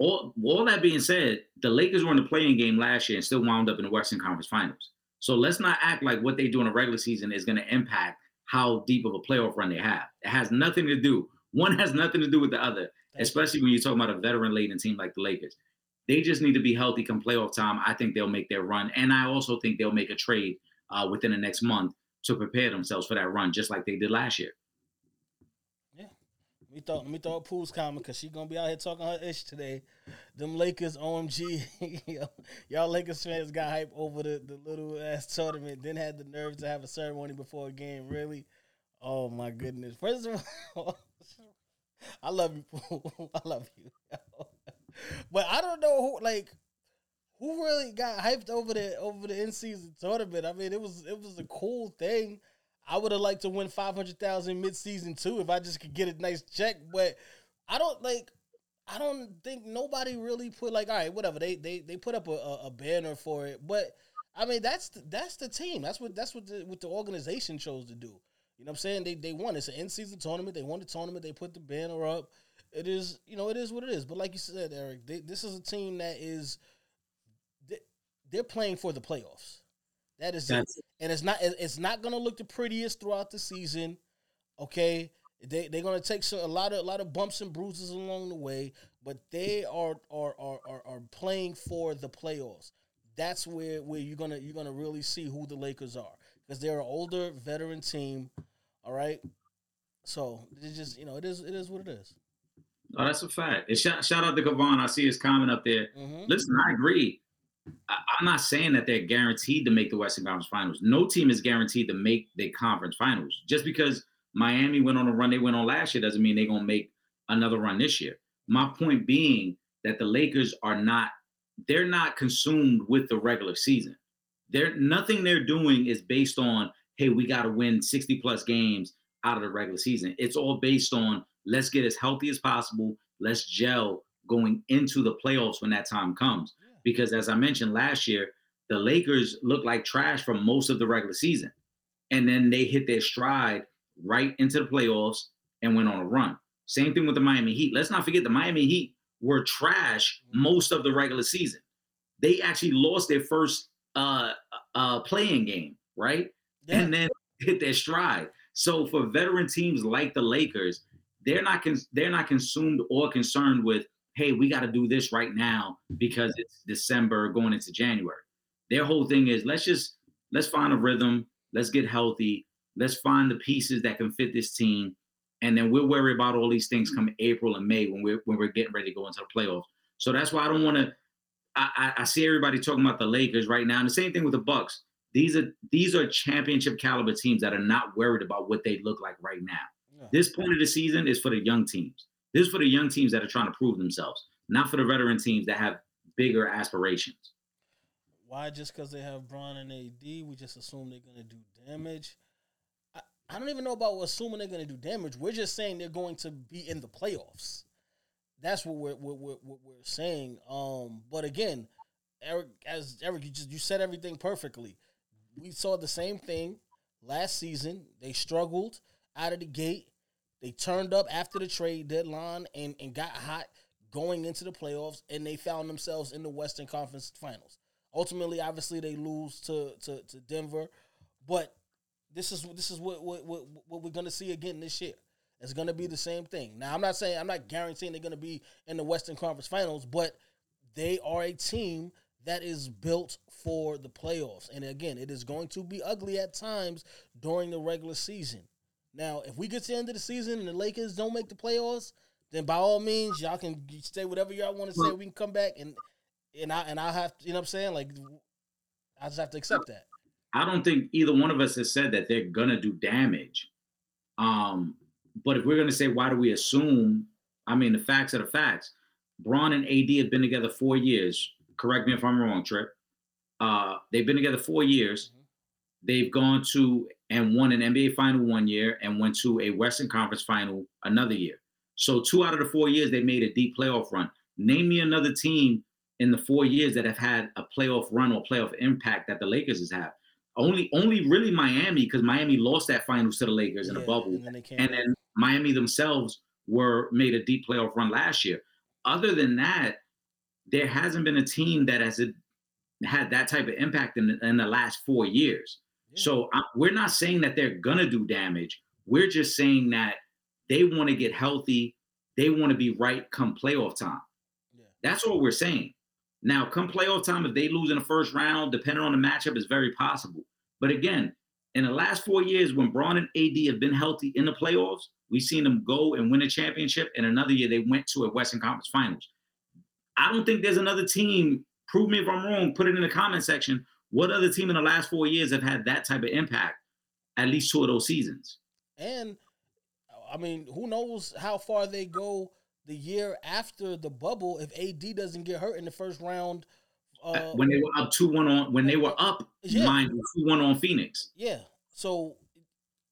all, all that being said, the Lakers were in the play-in game last year and still wound up in the Western Conference Finals. So let's not act like what they do in a regular season is going to impact how deep of a playoff run they have. It has nothing to do. One has nothing to do with the other, especially when you're talking about a veteran-laden team like the Lakers. They just need to be healthy come playoff time. I think they'll make their run, and I also think they'll make a trade uh, within the next month to prepare themselves for that run, just like they did last year. Let me throw, let me throw a Pooh's comment because she gonna be out here talking her ish today. Them Lakers, OMG, [laughs] y'all Lakers fans got hype over the, the little ass tournament. Then had the nerve to have a ceremony before a game. Really? Oh my goodness! First of [laughs] all, [laughs] I love you, Pooh. [laughs] I love you. [laughs] but I don't know who like who really got hyped over the over the in season tournament. I mean, it was it was a cool thing. I would have liked to win five hundred thousand mid season too if I just could get a nice check. But I don't like. I don't think nobody really put like all right, whatever. They they they put up a, a, banner for it, but I mean that's the, that's the team. That's what that's what the, what the organization chose to do. You know what I'm saying? They they won. It's an in season tournament. They won the tournament. They put the banner up. It is you know it is what it is. But like you said, Eric, they, this is a team that is they, they're playing for the playoffs. That is That's it. And it's not it's not gonna look the prettiest throughout the season. Okay. They they're gonna take so, a lot of a lot of bumps and bruises along the way, but they are are are are, are playing for the playoffs. That's where, where you're gonna you're gonna really see who the Lakers are. Because they're an older veteran team. All right. So it's just you know, it is it is what it is. Oh, that's a fact. And shout, shout out to Gavon. I see his comment up there. Mhm. Listen, I agree. I, I'm not saying that they're guaranteed to make the Western Conference Finals. No team is guaranteed to make the conference finals. Just because Miami went on a run they went on last year doesn't mean they're gonna make another run this year. My point being that the Lakers are not they're not consumed with the regular season. They're nothing they're doing is based on, hey, we got to win 60 plus games out of the regular season. It's all based on let's get as healthy as possible, let's gel going into the playoffs when that time comes. Because as I mentioned last year, the Lakers looked like trash for most of the regular season. And then they hit their stride right into the playoffs and went on a run. Same thing with the Miami Heat. Let's not forget the Miami Heat were trash most of the regular season. They actually lost their first uh uh play-in game, right? Yeah. And then hit their stride. So for veteran teams like the Lakers, they're not they're not consumed or concerned with, hey, we got to do this right now because it's December going into January. Their whole thing is let's just let's find a rhythm, let's get healthy, let's find the pieces that can fit this team, and then we'll worry about all these things come April and May when we're when we're getting ready to go into the playoffs. So that's why I don't want to. I, I, I see everybody talking about the Lakers right now, and the same thing with the Bucks. These are these are championship caliber teams that are not worried about what they look like right now. Yeah. This point of the season is for the young teams. This is for the young teams that are trying to prove themselves, not for the veteran teams that have bigger aspirations. Why just because they have Bron and AD, we just assume they're gonna do damage? I, I don't even know about assuming they're gonna do damage. We're just saying they're going to be in the playoffs. That's what we're what we're, what we're saying. Um, but again, Eric, as Eric, you just you said everything perfectly. We saw the same thing last season. They struggled out of the gate. They turned up after the trade deadline and, and got hot going into the playoffs, and they found themselves in the Western Conference Finals. Ultimately, obviously, they lose to to, to Denver, but this is this is what what, what, what we're gonna see again this year. It's gonna be the same thing. Now, I'm not saying I'm not guaranteeing they're gonna be in the Western Conference Finals, but they are a team that is built for the playoffs. And again, it is going to be ugly at times during the regular season. Now, if we get to the end of the season and the Lakers don't make the playoffs, then by all means, y'all can say whatever y'all want to say. We can come back and and I and I have to, you know what I'm saying? Like I just have to accept that. I don't think either one of us has said that they're gonna do damage. Um, but if we're gonna say why do we assume? I mean, the facts are the facts. Bron and AD have been together four years. Correct me if I'm wrong, Trip. Uh, they've been together four years. They've gone to and won an NBA final one year and went to a Western Conference final another year. So two out of the four years they made a deep playoff run. Name me another team in the four years that have had a playoff run or playoff impact that the Lakers has had. Only, only really Miami because Miami lost that finals to the Lakers in a bubble, and then and then Miami themselves were made a deep playoff run last year. Other than that, there hasn't been a team that has had that type of impact in the, in the last four years. Yeah. So I, we're not saying that they're gonna do damage. We're just saying that they want to get healthy. They want to be right come playoff time. Yeah. That's all we're saying. Now, come playoff time, if they lose in the first round, depending on the matchup, is very possible. But again, in the last four years, when Bron and AD have been healthy in the playoffs, we've seen them go and win a championship. And another year, they went to a Western Conference Finals. I don't think there's another team. Prove me if I'm wrong. Put it in the comment section. What other team in the last four years have had that type of impact? At least two of those seasons. And I mean, who knows how far they go the year after the bubble if AD doesn't get hurt in the first round. Uh, when they were up two one on, when they were up, Yeah. mind two one on Phoenix. yeah, so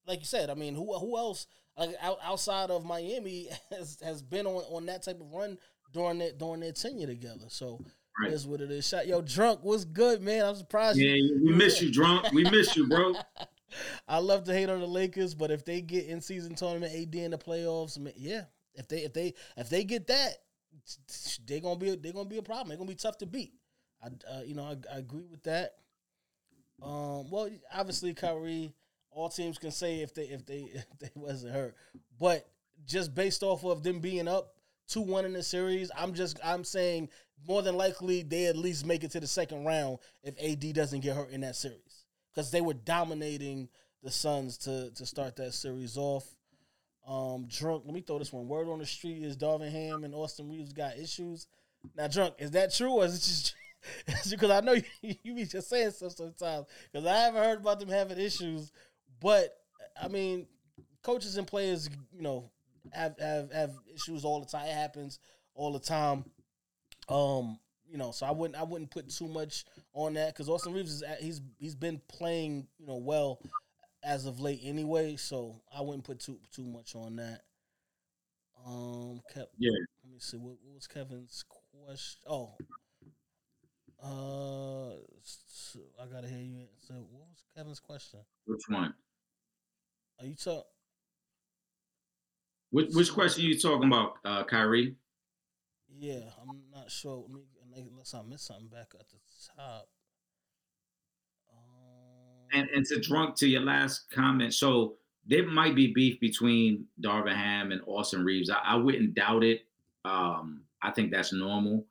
like you said, I mean, who who else like out, outside of Miami [laughs] has has been on on that type of run during that during their tenure together? So Right. is what it is. Shot yo, drunk. What's good, man? I'm surprised. Yeah, you, we miss you, drunk. We miss you, bro. [laughs] I love to hate on the Lakers, but if they get in season tournament AD in the playoffs, I mean, yeah, if they if they if they get that, they're gonna be they're gonna be a problem. They're gonna be tough to beat. I uh, you know I, I agree with that. Um, well, obviously Kyrie, all teams can say if they if they [laughs] if they wasn't hurt, but just based off of them being up two one in the series, I'm just I'm saying more than likely they at least make it to the second round if AD doesn't get hurt in that series because they were dominating the Suns to to start that series off. Um, drunk. Let me throw this one. Word on the street is Darvin Ham and Austin Reaves got issues. Now, drunk. Is that true or is it just? [laughs] Because I know you, [laughs] you be just saying stuff sometimes. Because I haven't heard about them having issues, but I mean, coaches and players, you know, have have have issues all the time. It happens all the time. Um, you know, so I wouldn't I wouldn't put too much on that because Austin Reaves is at- he's he's been playing you know well as of late anyway, so I wouldn't put too too much on that. Um, Kev, Yeah. let me see what, what was Kevin's question. Oh, uh, I gotta hear you. So, what was Kevin's question? Which one? Are you talk? Which, which question are you talking about, uh, Kyrie? Yeah, I'm not sure. Unless I missed something back at the top. Um, And and to drunk to your last comment, so there might be beef between Darvin Ham and Austin Reaves. I, I wouldn't doubt it. Um, I think that's normal.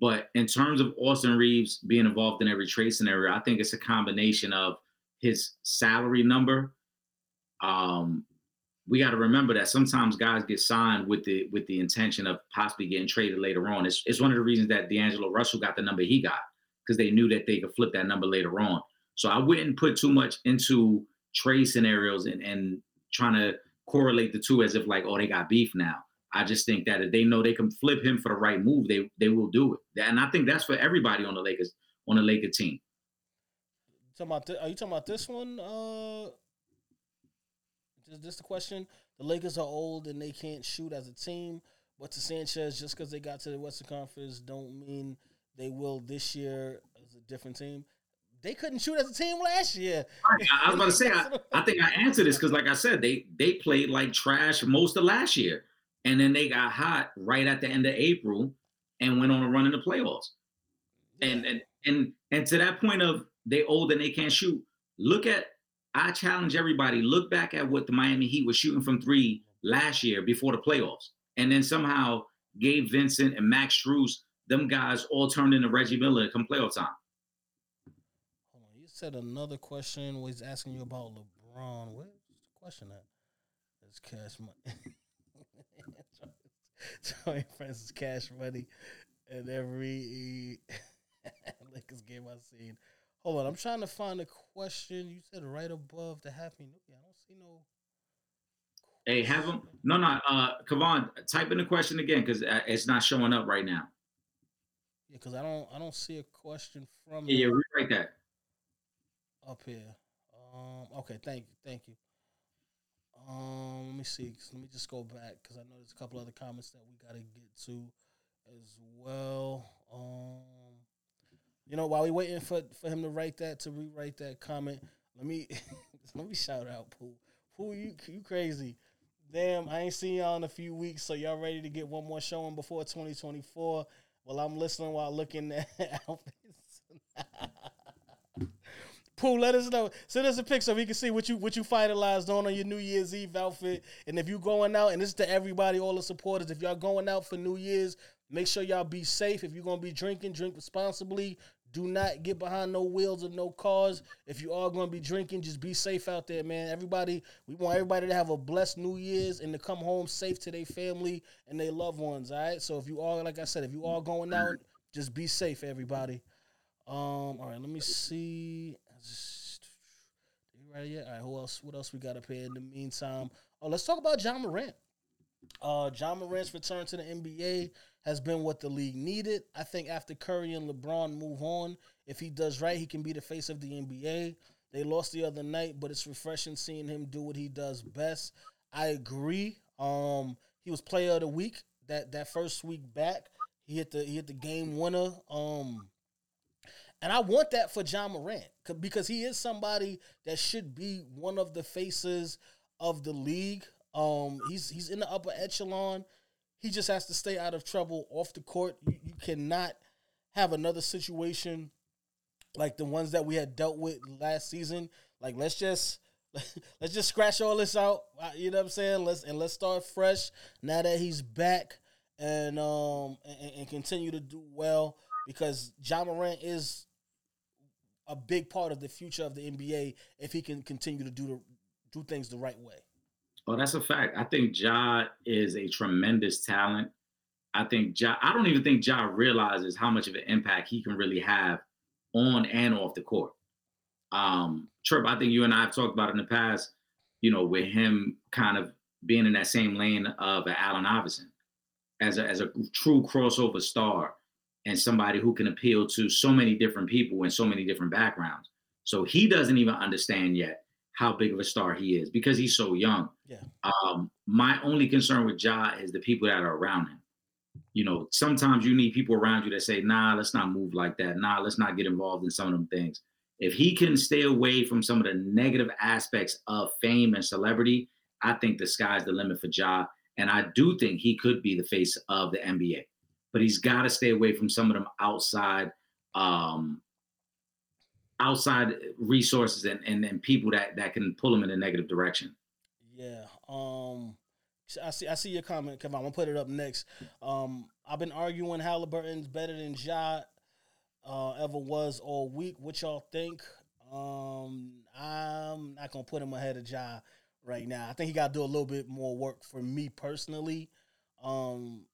But in terms of Austin Reaves being involved in every trade scenario, I think it's a combination of his salary number. Um, we got to remember that sometimes guys get signed with the with the intention of possibly getting traded later on. It's, it's one of the reasons that D'Angelo Russell got the number he got because they knew that they could flip that number later on. So I wouldn't put too much into trade scenarios and, and trying to correlate the two as if like, oh, they got beef now. I just think that if they know they can flip him for the right move, they they will do it. And I think that's for everybody on the Lakers on the Laker team. talking about? Th- are you talking about this one? Uh, is this the question? The Lakers are old and they can't shoot as a team. But to Sanchez, just because they got to the Western Conference, don't mean they will this year as a different team. They couldn't shoot as a team last year. I, I was about to say, I, I think I answered this because, like I said, they they played like trash most of last year, and then they got hot right at the end of April and went on a run in the playoffs. And and and and to that point of they old and they can't shoot. Look at I challenge everybody. Look back at what the Miami Heat was shooting from three last year before the playoffs, and then somehow Gabe Vincent and Max Strus, them guys all turned into Reggie Miller come playoff time. Hold on, you said another question was asking you about LeBron. Where's the question at? It's cash money. [laughs] Tony Francis cash money and every [laughs] Lakers game I've seen. Hold on, I'm trying to find a question. You said right above the happy new year. I don't see no. Hey, have them. No, no. Uh, Kavan, type in the question again because it's not showing up right now. Yeah, because I don't I don't see a question from Yeah, yeah, rewrite that. up here. Um, okay, thank you, thank you. Um, let me see. Let me just go back because I know there's a couple other comments that we got to get to as well. Um, you know, while we waiting for for him to write that to rewrite that comment, let me [laughs] let me shout out Pooh. Pooh, you you crazy. Damn, I ain't seen y'all in a few weeks, so y'all ready to get one more showing before 2024. Well, I'm listening while looking [laughs] at outfits. [laughs] Pooh, let us know. Send us a pic so we can see what you what you finalized on on your New Year's Eve outfit. And if you going out, and this is to everybody, all the supporters, if y'all going out for New Year's, make sure y'all be safe. If you're gonna be drinking, drink responsibly. Do not get behind no wheels of no cars. If you are gonna be drinking, just be safe out there, man. Everybody, we want everybody to have a blessed New Year's and to come home safe to their family and their loved ones. All right. So if you are, like I said, if you are going out, just be safe, everybody. Um, all right, let me see. Yet? All right, who else? What else we got up here in the meantime? Oh, let's talk about Ja Morant. Uh, Ja Morant's return to the NBA has been what the league needed. I think after Curry and LeBron move on, if he does right, he can be the face of the NBA. They lost the other night, but it's refreshing seeing him do what he does best. I agree. Um, he was player of the week that that first week back. He hit the he hit the game winner. Um, and I want that for Ja Morant because he is somebody that should be one of the faces of the league. Um, he's he's in the upper echelon. He just has to stay out of trouble off the court. You, you cannot have another situation like the ones that we had dealt with last season. Like let's just [laughs] let's just scratch all this out. uh, You know what I'm saying? Let's and let's start fresh now that he's back and um and, and continue to do well because Ja Morant is a big part of the future of the NBA if he can continue to do the do things the right way. Oh, that's a fact. I think Ja is a tremendous talent. I think Ja. I don't even think Ja realizes how much of an impact he can really have on and off the court. Um, Trip, I think you and I have talked about in the past. You know, with him kind of being in that same lane of Allen Iverson as a as a true crossover star and somebody who can appeal to so many different people and so many different backgrounds. So he doesn't even understand yet how big of a star he is because he's so young. Yeah. Um, my only concern with Ja is the people that are around him. You know, sometimes you need people around you that say, "Nah, let's not move like that. Nah, let's not get involved in some of them things." If he can stay away from some of the negative aspects of fame and celebrity, I think the sky's the limit for Ja. And I do think he could be the face of the NBA. But he's got to stay away from some of them outside um outside resources and, and, and people that, that can pull him in a negative direction. Yeah. Um I see I see your comment, Kevin. I'm gonna put it up next. Um I've been arguing Halliburton's better than Ja uh, ever was all week. What y'all think? Um I'm not gonna put him ahead of Ja right now. I think he gotta do a little bit more work for me personally. Um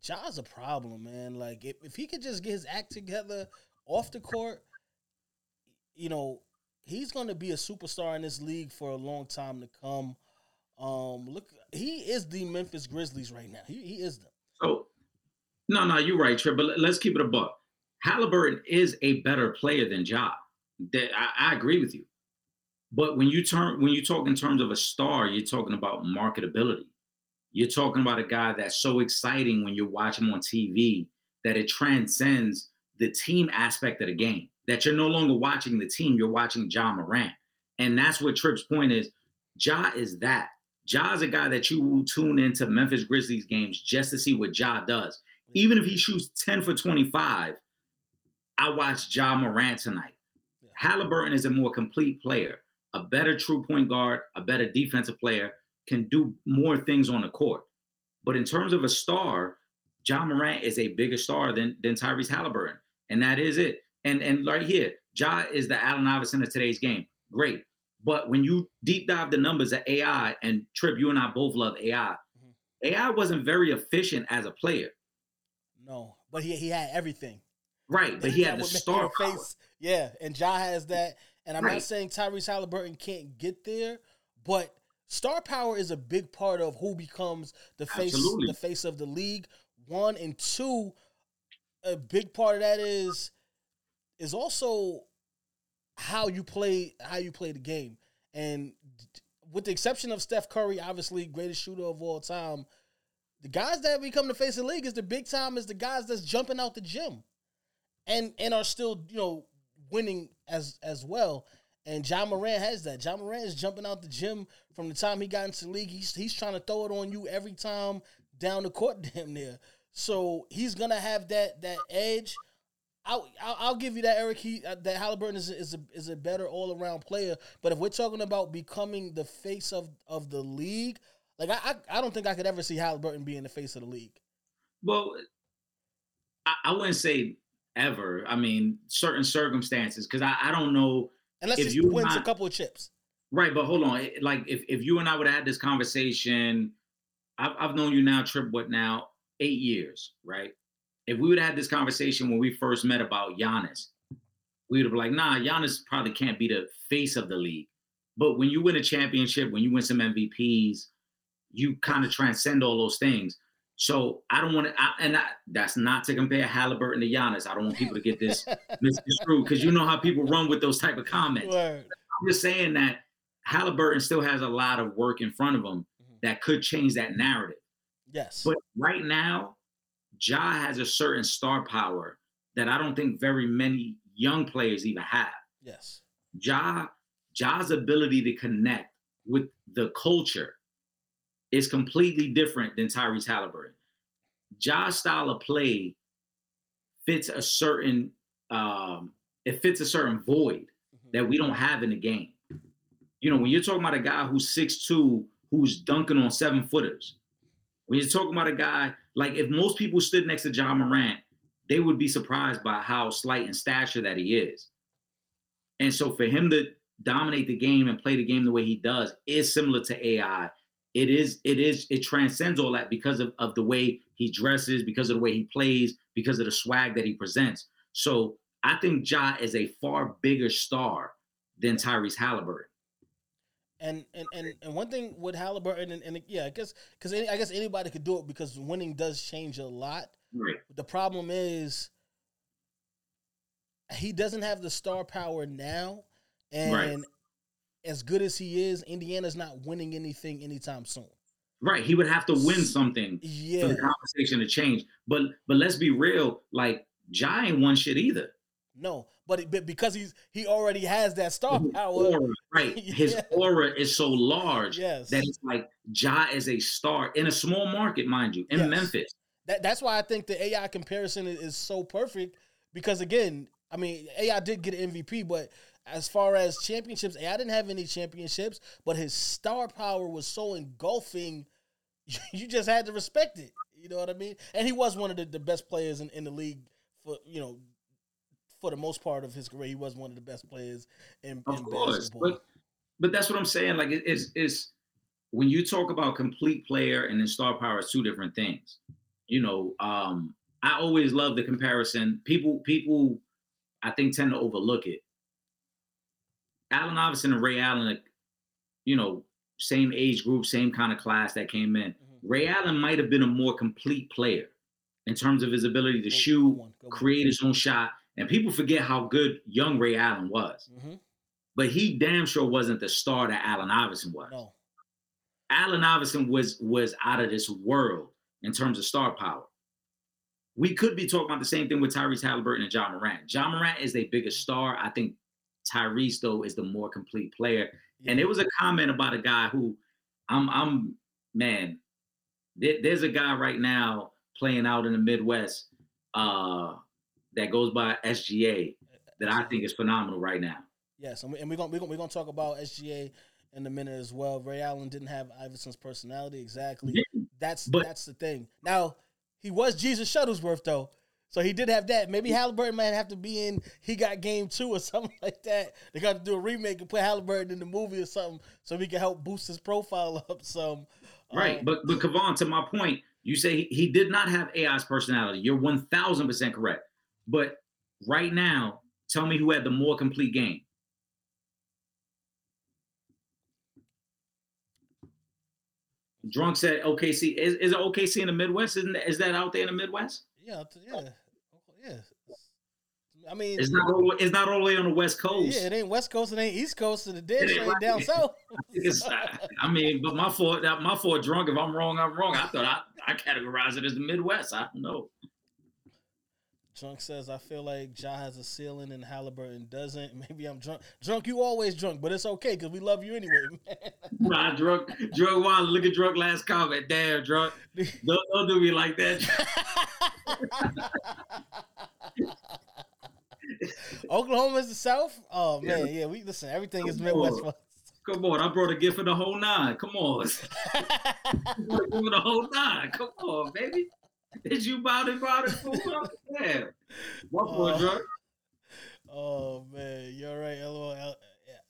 Ja's a problem, man. Like if, if he could just get his act together off the court, you know, he's going to be a superstar in this league for a long time to come. Um, look, he is the Memphis Grizzlies right now. He, he is them. So, no, no, you're right, Trip. But let's keep it a buck. Halliburton is a better player than Ja. That I, I agree with you. But when you turn when you talk in terms of a star, you're talking about marketability. You're talking about a guy that's so exciting when you watch him on TV that it transcends the team aspect of the game. That you're no longer watching the team, you're watching Ja Morant. And that's what Tripp's point is. Ja is that. Ja's a guy that you will tune into Memphis Grizzlies games just to see what Ja does. Even if he shoots 10 for 25, I watched Ja Morant tonight. Halliburton is a more complete player, a better true point guard, a better defensive player, can do more things on the court. But in terms of a star, Ja Morant is a bigger star than than Tyrese Halliburton, and that is it. And and right here, Ja is the Allen Iverson of today's game. Great, but when you deep dive the numbers of AI and Trip, you and I both love AI. Mm-hmm. AI wasn't very efficient as a player. No, but he he had everything. Right, but he had the star face. Yeah, and Ja has that. And I'm right. not saying Tyrese Halliburton can't get there, but star power is a big part of who becomes the face Absolutely. the face of the league. One and two, a big part of that is is also how you play how you play the game. And with the exception of Steph Curry, obviously greatest shooter of all time, the guys that become the face of the league is the big time is the guys that's jumping out the gym and and are still, you know, winning as as well. And Ja Morant has that. Ja Morant is jumping out the gym from the time he got into the league. He's he's trying to throw it on you every time down the court, [laughs] damn near. So he's gonna have that that edge. I'll, I'll, I'll give you that, Eric. He uh, that Halliburton is a, is a is a better all around player. But if we're talking about becoming the face of of the league, like I I, I don't think I could ever see Halliburton being the face of the league. Well, I, I wouldn't say ever. I mean, certain circumstances, because I, I don't know Unless if you wins a couple of chips. Right, but hold on. Like if, if you and I would have had this conversation, I've, I've known you now, Trip, what now? Eight years, right? If we would have had this conversation when we first met about Giannis, we would have been like, nah, Giannis probably can't be the face of the league. But when you win a championship, when you win some MVPs, you kind of transcend all those things. So I don't want to, and I, that's not to compare Halliburton to Giannis. I don't want people to get this [laughs] misconstrued because you know how people run with those type of comments. Word. I'm just saying that Halliburton still has a lot of work in front of him mm-hmm. that could change that narrative. Yes. But right now, Ja has a certain star power that I don't think very many young players even have. Yes. Ja, Ja's ability to connect with the culture is completely different than Tyrese Halliburton. Ja's style of play fits a certain um, it fits a certain void mm-hmm. that we don't have in the game. You know, when you're talking about a guy who's six two, who's dunking on seven footers, when you're talking about a guy like if most people stood next to Ja Morant, they would be surprised by how slight in stature that he is. And so for him to dominate the game and play the game the way he does is similar to AI it is it is it transcends all that because of, of the way he dresses because of the way he plays because of the swag that he presents. So i think ja is a far bigger star than tyrese halliburton and and and, and one thing with halliburton and, and yeah i guess because i guess anybody could do it because winning does change a lot right the problem is he doesn't have the star power now and right as good as he is, Indiana's not winning anything anytime soon. Right. He would have to win something yeah. for the conversation to change. But but let's be real, like Ja ain't won shit either. No, but, it, but because he's he already has that star His power. aura, right. [laughs] His Yeah. aura is so large Yes. that it's like Ja is a star in a small market, mind you, in Yes. Memphis. That, that's why I think the AI comparison is, is so perfect because again, I mean, AI did get an MVP, but as far as championships, AI didn't have any championships, but his star power was so engulfing, [laughs] you just had to respect it. You know what I mean? And he was one of the, the best players in, in the league for you know for the most part of his career. He was one of the best players in, Of in course, basketball. but but that's what I'm saying. Like it is is when you talk about complete player and then star power, it's two different things. You know, um, I always love the comparison. People people I think tend to overlook it. Allen Iverson and Ray Allen, like, you know, same age group, same kind of class that came in. Mhm. Ray Allen might have been a more complete player in terms of his ability to shoot, one, good one. create his own shot. And people forget how good young Ray Allen was. Mhm. But he damn sure wasn't the star that Allen Iverson was. No, Allen Iverson was was out of this world in terms of star power. We could be talking about the same thing with Tyrese Halliburton and Ja Morant. Ja Morant is the biggest star. I think Tyrese though is the more complete player. And Yeah. there was a comment about a guy who I'm I'm man, there- there's a guy right now playing out in the Midwest uh that goes by SGA that I think is phenomenal right now. Yes, and, we, and we're gonna we're gonna, we're gonna talk about SGA in a minute as well. Ray Allen didn't have Iverson's personality exactly. That's But- that's the thing. Now he was Jesus Shuttlesworth though, so he did have that. Maybe Halliburton might have to be in. He got game two or [laughs] something like that. They got to do a remake and put Halliburton in the movie or something so we can help boost his profile [laughs] up some. Right, Um, but but Kavan, to my point, you say he, he did not have AI's personality. You're one thousand percent correct. But right now, tell me who had the more complete game. Drunk said OKC. Is, is it OKC in the Midwest? Isn't that, is that out there in the Midwest? yeah, yeah, yeah. I mean, It's not all. It's not all the way on the West Coast. yeah, it ain't West Coast, it ain't East Coast, and the dead It shit ain't ain't down south. [laughs] It's- I mean, but my fault. My fault. Drunk. If I'm wrong, I'm wrong. I thought I, I categorize it as the Midwest. I don't know. Drunk says, I feel like Ja has a ceiling and Halliburton doesn't. [laughs] Maybe I'm drunk. Drunk, you always drunk, but it's okay because we love you anyway, [laughs] man. Nah, drunk, drunk. Wow, look at drunk. Last comment. Damn, drunk. Don't, don't do me like that. [laughs] Oklahoma's the South? Oh, man. Yeah, we listen, everything is Come Midwest. for us. Come on, I brought a gift for the whole nine. Come on, I brought for the whole nine. Come on, baby. [laughs] Did you it, bout it? Fool? Damn. What for, Uh, oh, man. You're right. LOL.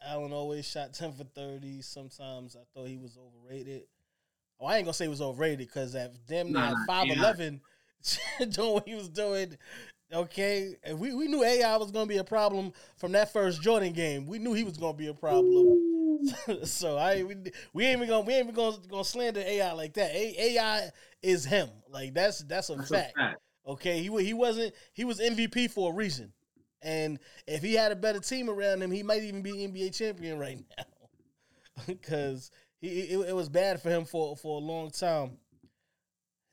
Allen always shot 10 for 30. Sometimes I thought he was overrated. Oh, I ain't to say he was overrated because at damn Nah, at nah, 5'11, [laughs] doing what he was doing. Okay, and we, we knew AI was to be a problem from that first Jordan game. We knew he was to be a problem. [laughs] so I we, we ain't even gonna we ain't even gonna, gonna slander AI like that. A, AI is him. Like that's that's a That's a fact. fact. Okay, he he wasn't he was MVP for a reason, and if he had a better team around him, he might even be NBA champion right now. [laughs] Because he it, it was bad for him for for a long time.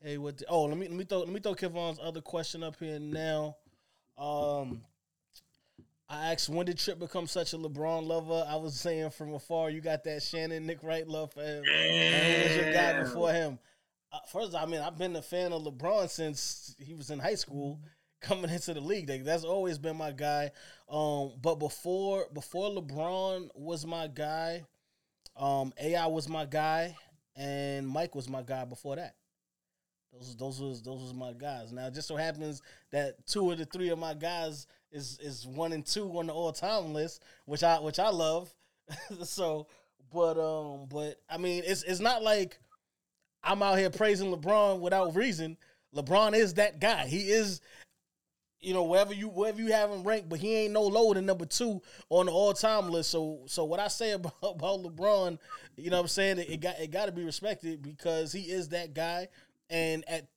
Hey, what? The, oh, let me let me throw let me throw Kevon's other question up here now. Um, I asked when did Trip become such a LeBron lover? I was saying from afar, you got that Shannon Nick Wright love for him. Was your guy before him? Uh, first, I mean, I've been a fan of LeBron since he was in high school, coming into the league. Like, that's always been my guy. Um, but before before LeBron was my guy, um, AI was my guy, and Mike was my guy before that. Those those was those was my guys. Now, it just so happens that two of the three of my guys is is one and two on the all time list, which I which I love. [laughs] so, but um, but I mean, it's it's not like I'm out here praising LeBron without reason. LeBron is that guy. He is, you know, wherever you wherever you have him ranked, but he ain't no lower than number two on the all time list. So so what I say [laughs] about, about LeBron, you know what I'm saying, it, it got it gotta be respected because he is that guy. And at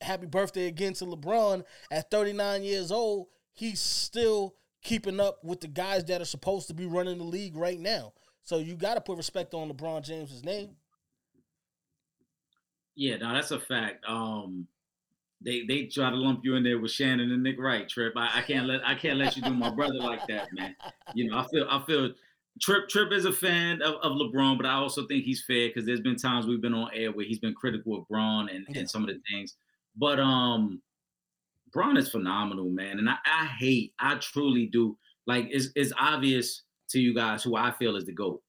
happy birthday again to LeBron at 39 years old, he's still keeping up with the guys that are supposed to be running the league right now. So you gotta put respect on LeBron James's name. Yeah, no, that's a fact. Um, they they try to lump you in there with Shannon and Nick Wright, Trip. I, I can't let I can't let you do my brother like that, man. You know, I feel I feel Trip Trip is a fan of, of LeBron, but I also think he's fair because there's been times we've been on air where he's been critical of Bron and, Yeah. and some of the things. But um Bron is phenomenal, man. And I, I hate, I truly do. Like it's it's obvious to you guys who I feel is the GOAT.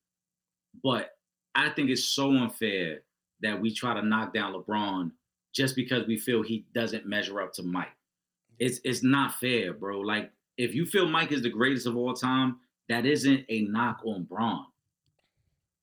But I think it's so unfair that we try to knock down LeBron just because we feel he doesn't measure up to Mike. It's it's not fair, bro. Like if you feel Mike is the greatest of all time, that isn't a knock on Bron.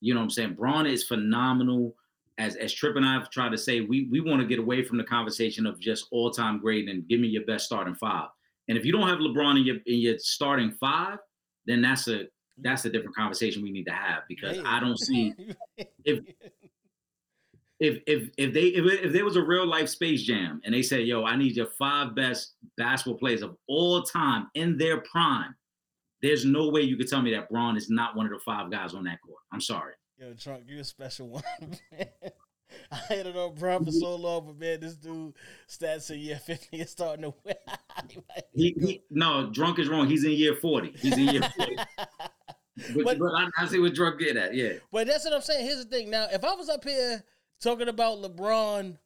You know what I'm saying? Bron is phenomenal. As as Trip and I've tried to say, we we want to get away from the conversation of just all time great and give me your best starting five. And if you don't have LeBron in your in your starting five, then that's a that's a different conversation we need to have because Hey. I don't [laughs] see if if if if they if, if there was a real life Space Jam and they said, "Yo, I need your five best basketball players of all time in their prime," there's no way you could tell me that Bron is not one of the five guys on that court. I'm sorry. Yo, Trunk, you're a special [laughs] one, man. I hated on Bron for so long, but man, this dude stats in year 50 is starting to [laughs] win. He, he no drunk is wrong. He's in year forty. He's in year forty. [laughs] but, But- but, I, I see what drunk get at. Yeah, But that's what I'm saying. Here's the thing. Now, if I was up here talking about LeBron,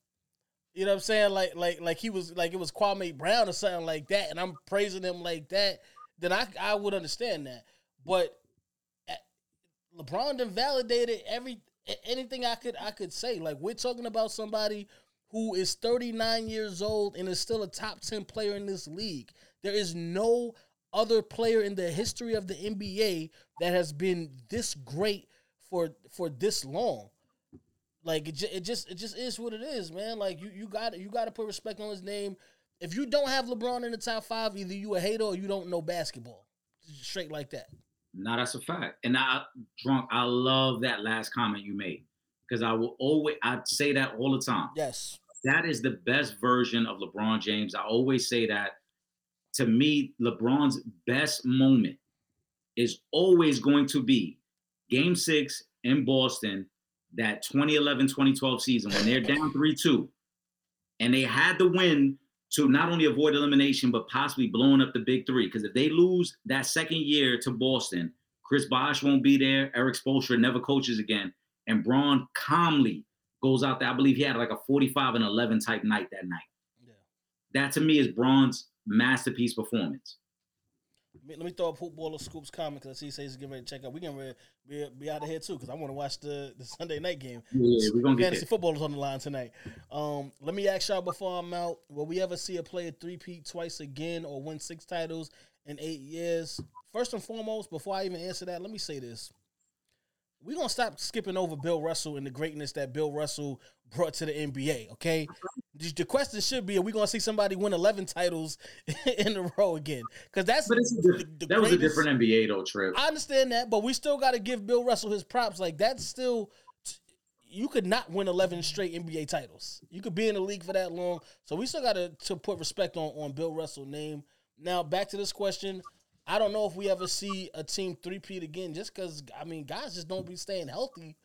you know what I'm saying, like like like he was like it was Kwame Brown or something like that, and I'm praising him like that, then I I would understand that. But LeBron done validated every anything I could I could say. Like we're talking about somebody who is 39 years old and is still a top 10 player in this league. There is no other player in the history of the NBA that has been this great for for this long. Like it, it just it just is what it is, man. Like you you got you got to put respect on his name. If you don't have LeBron in the top five, either you a hater or you don't know basketball. Straight like that. No, that's a fact. And I drunk. I love that last comment you made because I will always I say that all the time. Yes. that is the best version of LeBron James. I always say that. To me, LeBron's best moment is always going to be game six in Boston, that 2011 2012 season when they're down 3 2. And they had to win to not only avoid elimination, but possibly blowing up the big three. Because if they lose that second year to Boston, Chris Bosh won't be there. Erik Spoelstra never coaches again. And Bron calmly goes out there. I believe he had like a 45 and 11 type night that night. Yeah. That to me is Bron's masterpiece performance. Let me, throw up Footballer Scoops comment because he says he's getting ready to check out. We can ready be, be out of here too because I want to watch the, the Sunday night game. Yeah, we're gonna get Fantasy there. football is on the line tonight. Um, let me ask y'all before I'm out: Will we ever see a player three-peat twice again or win six titles in eight years? First and foremost, before I even answer that, let me say this: We're gonna stop skipping over Bill Russell and the greatness that Bill Russell brought to the NBA. Okay, uh-huh. the the question should be: Are we gonna see somebody win eleven titles [laughs] in a row again? Because that's But it's a the- the that was a different NBA though, Trip. I understand that, but we still got to give Bill Russell his props. Like that's still, you could not win eleven straight NBA titles. You could be in the league for that long, so we still got to to put respect on on Bill Russell name. Now back to this question. I don't know if we ever see a team three-peat again, just because I mean guys just don't be staying healthy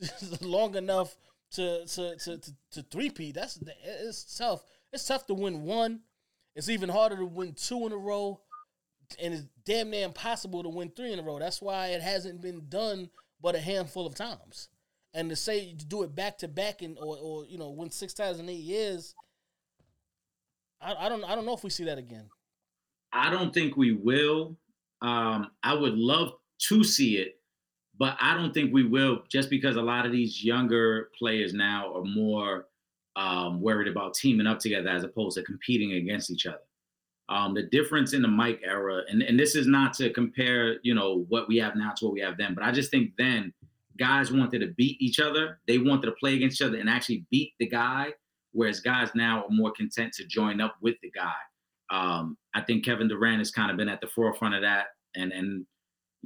[laughs] long enough to to to to, to three P. That's it's tough. It's tough to win one. It's even harder to win two in a row and it's damn near impossible to win three in a row. That's why it hasn't been done but a handful of times. And to say to do it back to back and or, or you know win six times in eight years, I, I don't I don't know if we see that again. I don't think we will. Um, I would love to see it, but I don't think we will just because a lot of these younger players now are more um, worried about teaming up together as opposed to competing against each other. Um, the difference in the Mike era, and, and this is not to compare, you know, what we have now to what we have then, but I just think then guys wanted to beat each other. They wanted to play against each other and actually beat the guy, whereas guys now are more content to join up with the guy. Um, I think Kevin Durant has kind of been at the forefront of that, and and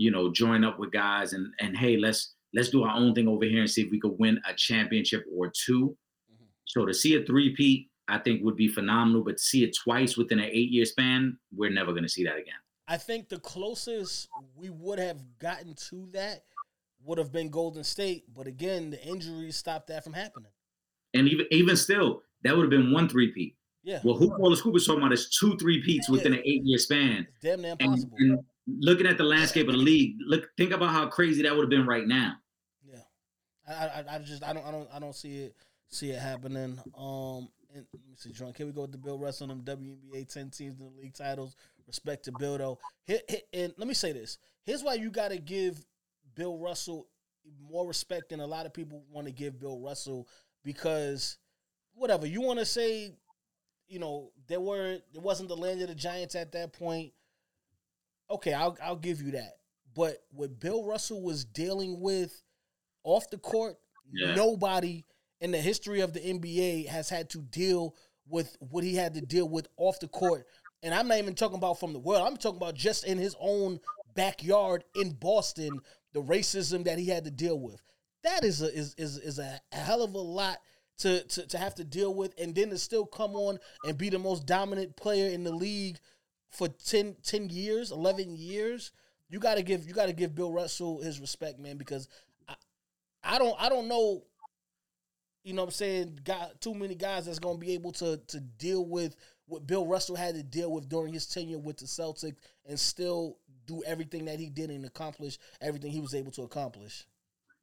you know join up with guys and and hey let's let's do our own thing over here and see if we could win a championship or 2 Mhm. So to see a three-peat, I think would be phenomenal. But to see it twice within an eight-year span, we're never going to see that again. I think the closest we would have gotten to that would have been Golden State, but again, the injuries stopped that from happening. And even even still, that would have been one three-peat. Yeah, Well, who Wallace Cooper's talking about is two three peats within an eight year span. it's damn near And, impossible. and looking at the landscape of the league, look think about how crazy that would have been right now. Yeah, I, I, I just, I don't, I don't, I don't see it, see it happening. Um, and let me see, Drunk. Here we go with the Bill Russell and them WNBA ten teams in the league titles. Respect to Bill though. Here, here- and let me say this. Here's why you got to give Bill Russell more respect than a lot of people want to give Bill Russell because whatever you want to say, you know, there were it wasn't the land of the Giants at that point. Okay, I'll I'll give you that. But what Bill Russell was dealing with off the court, Yeah. nobody in the history of the NBA has had to deal with what he had to deal with off the court. And I'm not even talking about from the world. I'm talking about just in his own backyard in Boston, the racism that he had to deal with. That is a is is, is a, hell of a lot to, to to have to deal with and then to still come on and be the most dominant player in the league for 10, 10 years, 11 years. You got to give you got to give Bill Russell his respect, man, because I, I don't I don't know you know what I'm saying, got too many guys that's going to be able to to deal with what Bill Russell had to deal with during his tenure with the Celtics and still do everything that he did and accomplish everything he was able to accomplish.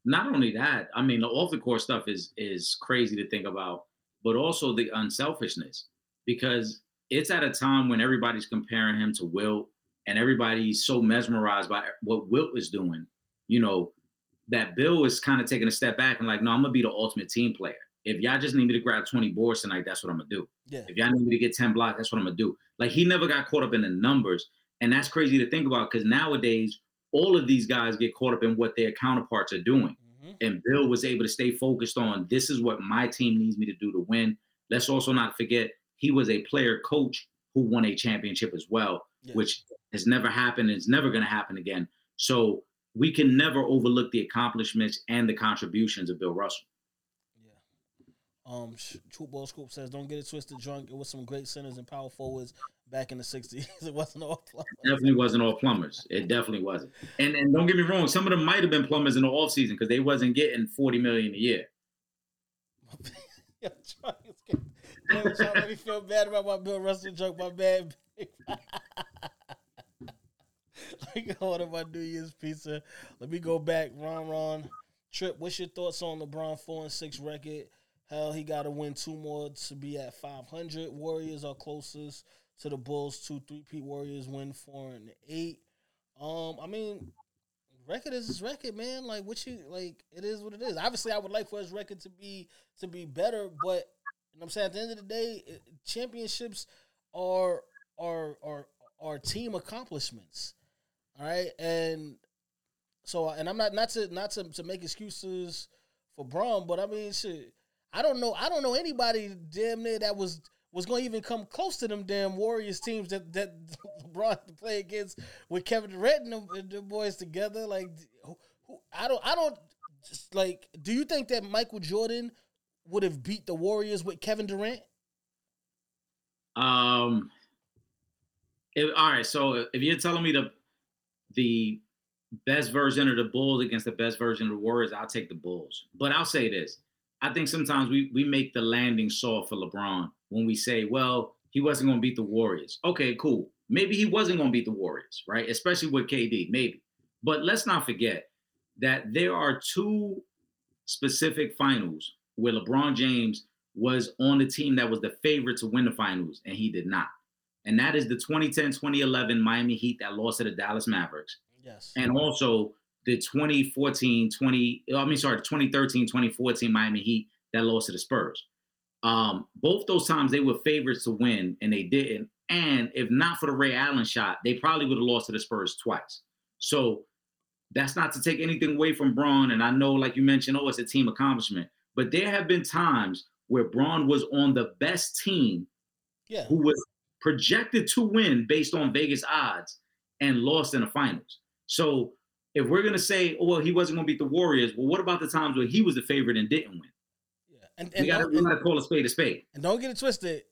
Not only that, I mean, the off the court stuff is is crazy to think about, but also the unselfishness because it's at a time when everybody's comparing him to Wilt and everybody's so mesmerized by what Wilt is doing, you know, that Bill is kind of taking a step back and like, no, I'm gonna be the ultimate team player. If y'all just need me to grab 20 boards tonight, that's what I'm gonna do. Yeah. If y'all need me to get 10 blocks, that's what I'm gonna do. Like he never got caught up in the numbers. And that's crazy to think about because nowadays all of these guys get caught up in what their counterparts are doing. Mm-hmm. And Bill was able to stay focused on this is what my team needs me to do to win. Let's also not forget he was a player coach who won a championship as well, Yeah. which has never happened and it's never going to happen again. So we can never overlook the accomplishments and the contributions of Bill Russell. Yeah. Um, Troop Ball Scoop says, "Don't get it twisted, drunk. It was some great centers and power forwards back in the '60s. [laughs] it wasn't all plumbers." Definitely wasn't all plumbers. It definitely wasn't. And and don't get me wrong, some of them might have been plumbers in the offseason because they wasn't getting 40 million a year. [laughs] Yo, Getting- Yo, Drunk me feel bad about my Bill Russell joke. My bad. [laughs] Let go on to my New Year's pizza. Let me go back. Ron Ron. Trip, what's your thoughts on LeBron 4 and 6 record? Hell, he got to win two more to be at 500. Warriors are closest to the Bulls. Two three-peat Warriors win 4 and 8. Um, I mean, record is his record, man. Like what you like, it is what it is. Obviously, I would like for his record to be to be better, but what I'm saying at the end of the day, eh, championships are are are are team accomplishments. All right, and so and I'm not not to not to, to make excuses for Bron, but I mean, shit, I don't know, I don't know anybody damn near that was was going to even come close to them damn Warriors teams that that [laughs] LeBron to play against with Kevin Durant and and them boys together. Like, who, who, I don't, I don't just like. Do you think that Michael Jordan would have beat the Warriors with Kevin Durant? Um. If, all right, so if you're telling me the the best version of the Bulls against the best version of the Warriors, I'll take the Bulls. But I'll say this: I think sometimes we we make the landing soft for LeBron when we say, "Well, he wasn't going to beat the Warriors." Okay, cool. Maybe he wasn't going to beat the Warriors, right? Especially with KD, maybe. But let's not forget that there are two specific finals where LeBron James was on the team that was the favorite to win the finals, and he did not. And that is the 2010 2011 Miami Heat that lost to the Dallas Mavericks, Yes. and also the 2014 20, I mean, sorry, 2013 2014 Miami Heat that lost to the Spurs. Um, both those times they were favorites to win, and they didn't. And if not for the Ray Allen shot, they probably would have lost to the Spurs twice. So that's not to take anything away from Bron. And I know, like you mentioned, oh, it's a team accomplishment. But there have been times where Bron was on the best team yeah. who was projected to win based on Vegas odds and lost in the finals. So if we're gonna say, oh well, he wasn't gonna beat the Warriors, well, what about the times where he was the favorite and didn't win? yeah. And We gotta, we gotta call a spade a spade. and don't get it twisted.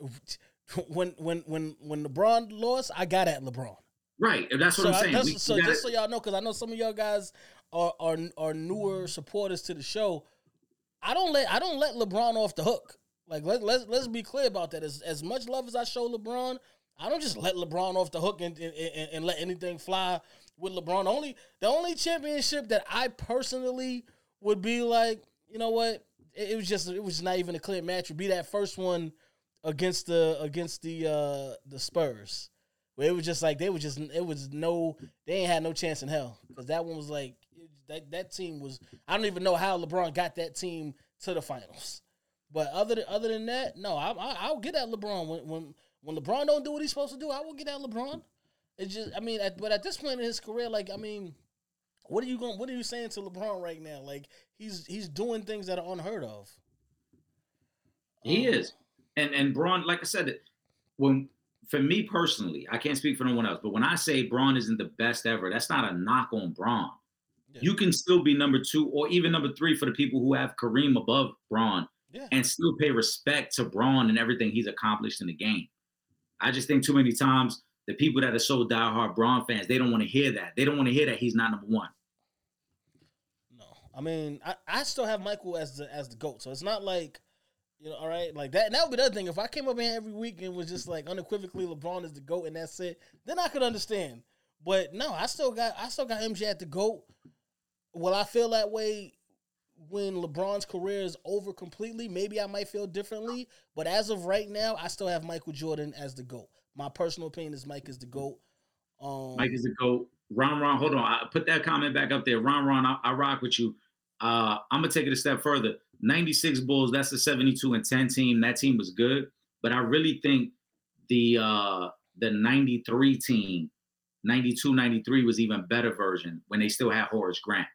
When when when when LeBron lost, I got at LeBron. Right. That's what so I'm saying. We- we so gotta- just so y'all know, because I know some of y'all guys are, are are newer supporters to the show. I don't let I don't let LeBron off the hook. Like let let's let's be clear about that. As as much love as I show LeBron, I don't just let LeBron off the hook and and, and, and let anything fly with LeBron. Only the only championship that I personally would be like, you know what? It, it was just it was not even a clear match. Would be that first one against the against the uh the Spurs. Where it was just like they were just it was no they ain't had no chance in hell because that one was like that that team was I don't even know how LeBron got that team to the finals. But other than other than that, no, I, I I'll get at LeBron when when when LeBron don't do what he's supposed to do. I will get at LeBron. It's just I mean, at, but at this point in his career, like I mean, what are you going? What are you saying to LeBron right now? Like he's he's doing things that are unheard of. He Um, is, and and Bron, like I said, when for me personally, I can't speak for no one else, but when I say Bron isn't the best ever, that's not a knock on Bron. Yeah. You can still be number two or even number three for the people who have Kareem above Bron Yeah. and still pay respect to Bron and everything he's accomplished in the game. I just think too many times the people that are so diehard Bron fans, they don't want to hear that. They don't want to hear that he's not number one. No, I mean, I, I still have Michael as the as the goat, so it's not like, you know, all right, like that. And that would be the other thing. If I came up here every week and was just like unequivocally LeBron is the goat and that's it, then I could understand. But no, I still got I still got MJ at the goat. Will I feel that way when LeBron's career is over completely? Maybe I might feel differently. But as of right now, I still have Michael Jordan as the goat. My personal opinion is Mike is the goat. Um, Mike is the GOAT. Ron Ron, hold on. I put that comment back up there. Ron Ron, I, I rock with you. Uh, I'm gonna take it a step further. 96 Bulls, that's a 72 and 10 team. That team was good, but I really think the uh the 93 team, 92, 93 was even better version when they still had Horace Grant.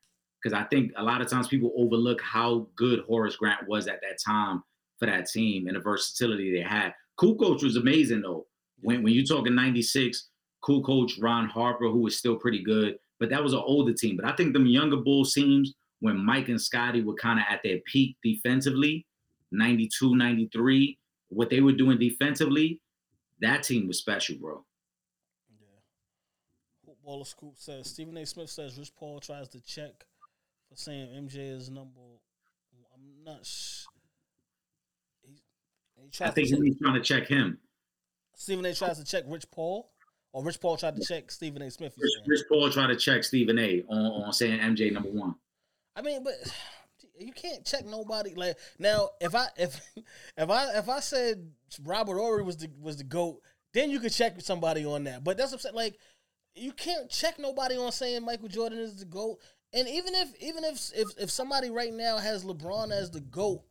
Because I think a lot of times people overlook how good Horace Grant was at that time for that team and the versatility they had. Kukoc was amazing though. When when you talking 96, Kukoc Ron Harper, who was still pretty good, but that was an older team. But I think them younger Bulls teams, when Mike and Scottie were kind of at their peak defensively, 92, 93, what they were doing defensively, that team was special, bro. Yeah. Baller Scoop says Stephen A. Smith says Rich Paul tries to check for saying MJ is number. I'm not. Sh- he, he I think he's trying to check him. Stephen A. tries to check Rich Paul, or Rich Paul tried to check Stephen A. Smith. Rich. Rich Paul tried to check Stephen A. on, on saying MJ number one. I mean, but [sighs] you can't check nobody. Like now, if I if [laughs] if I if I said Robert Horry was the was the goat, then you could check somebody on that. But that's what I'm saying. Like you can't check nobody on saying Michael Jordan is the goat. And even if even if if if somebody right now has LeBron as the goat,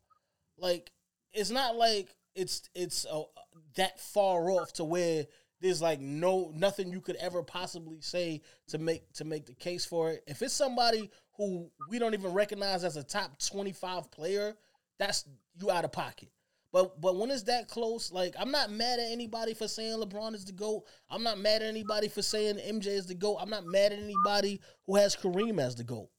like it's not like it's it's that far off to where there's like no nothing you could ever possibly say to make to make the case for it. If it's somebody who we don't even recognize as a top 25 player, that's you out of pocket. But but when it's that close, like I'm not mad at anybody for saying LeBron is the GOAT. I'm not mad at anybody for saying MJ is the GOAT. I'm not mad at anybody who has Kareem as the GOAT.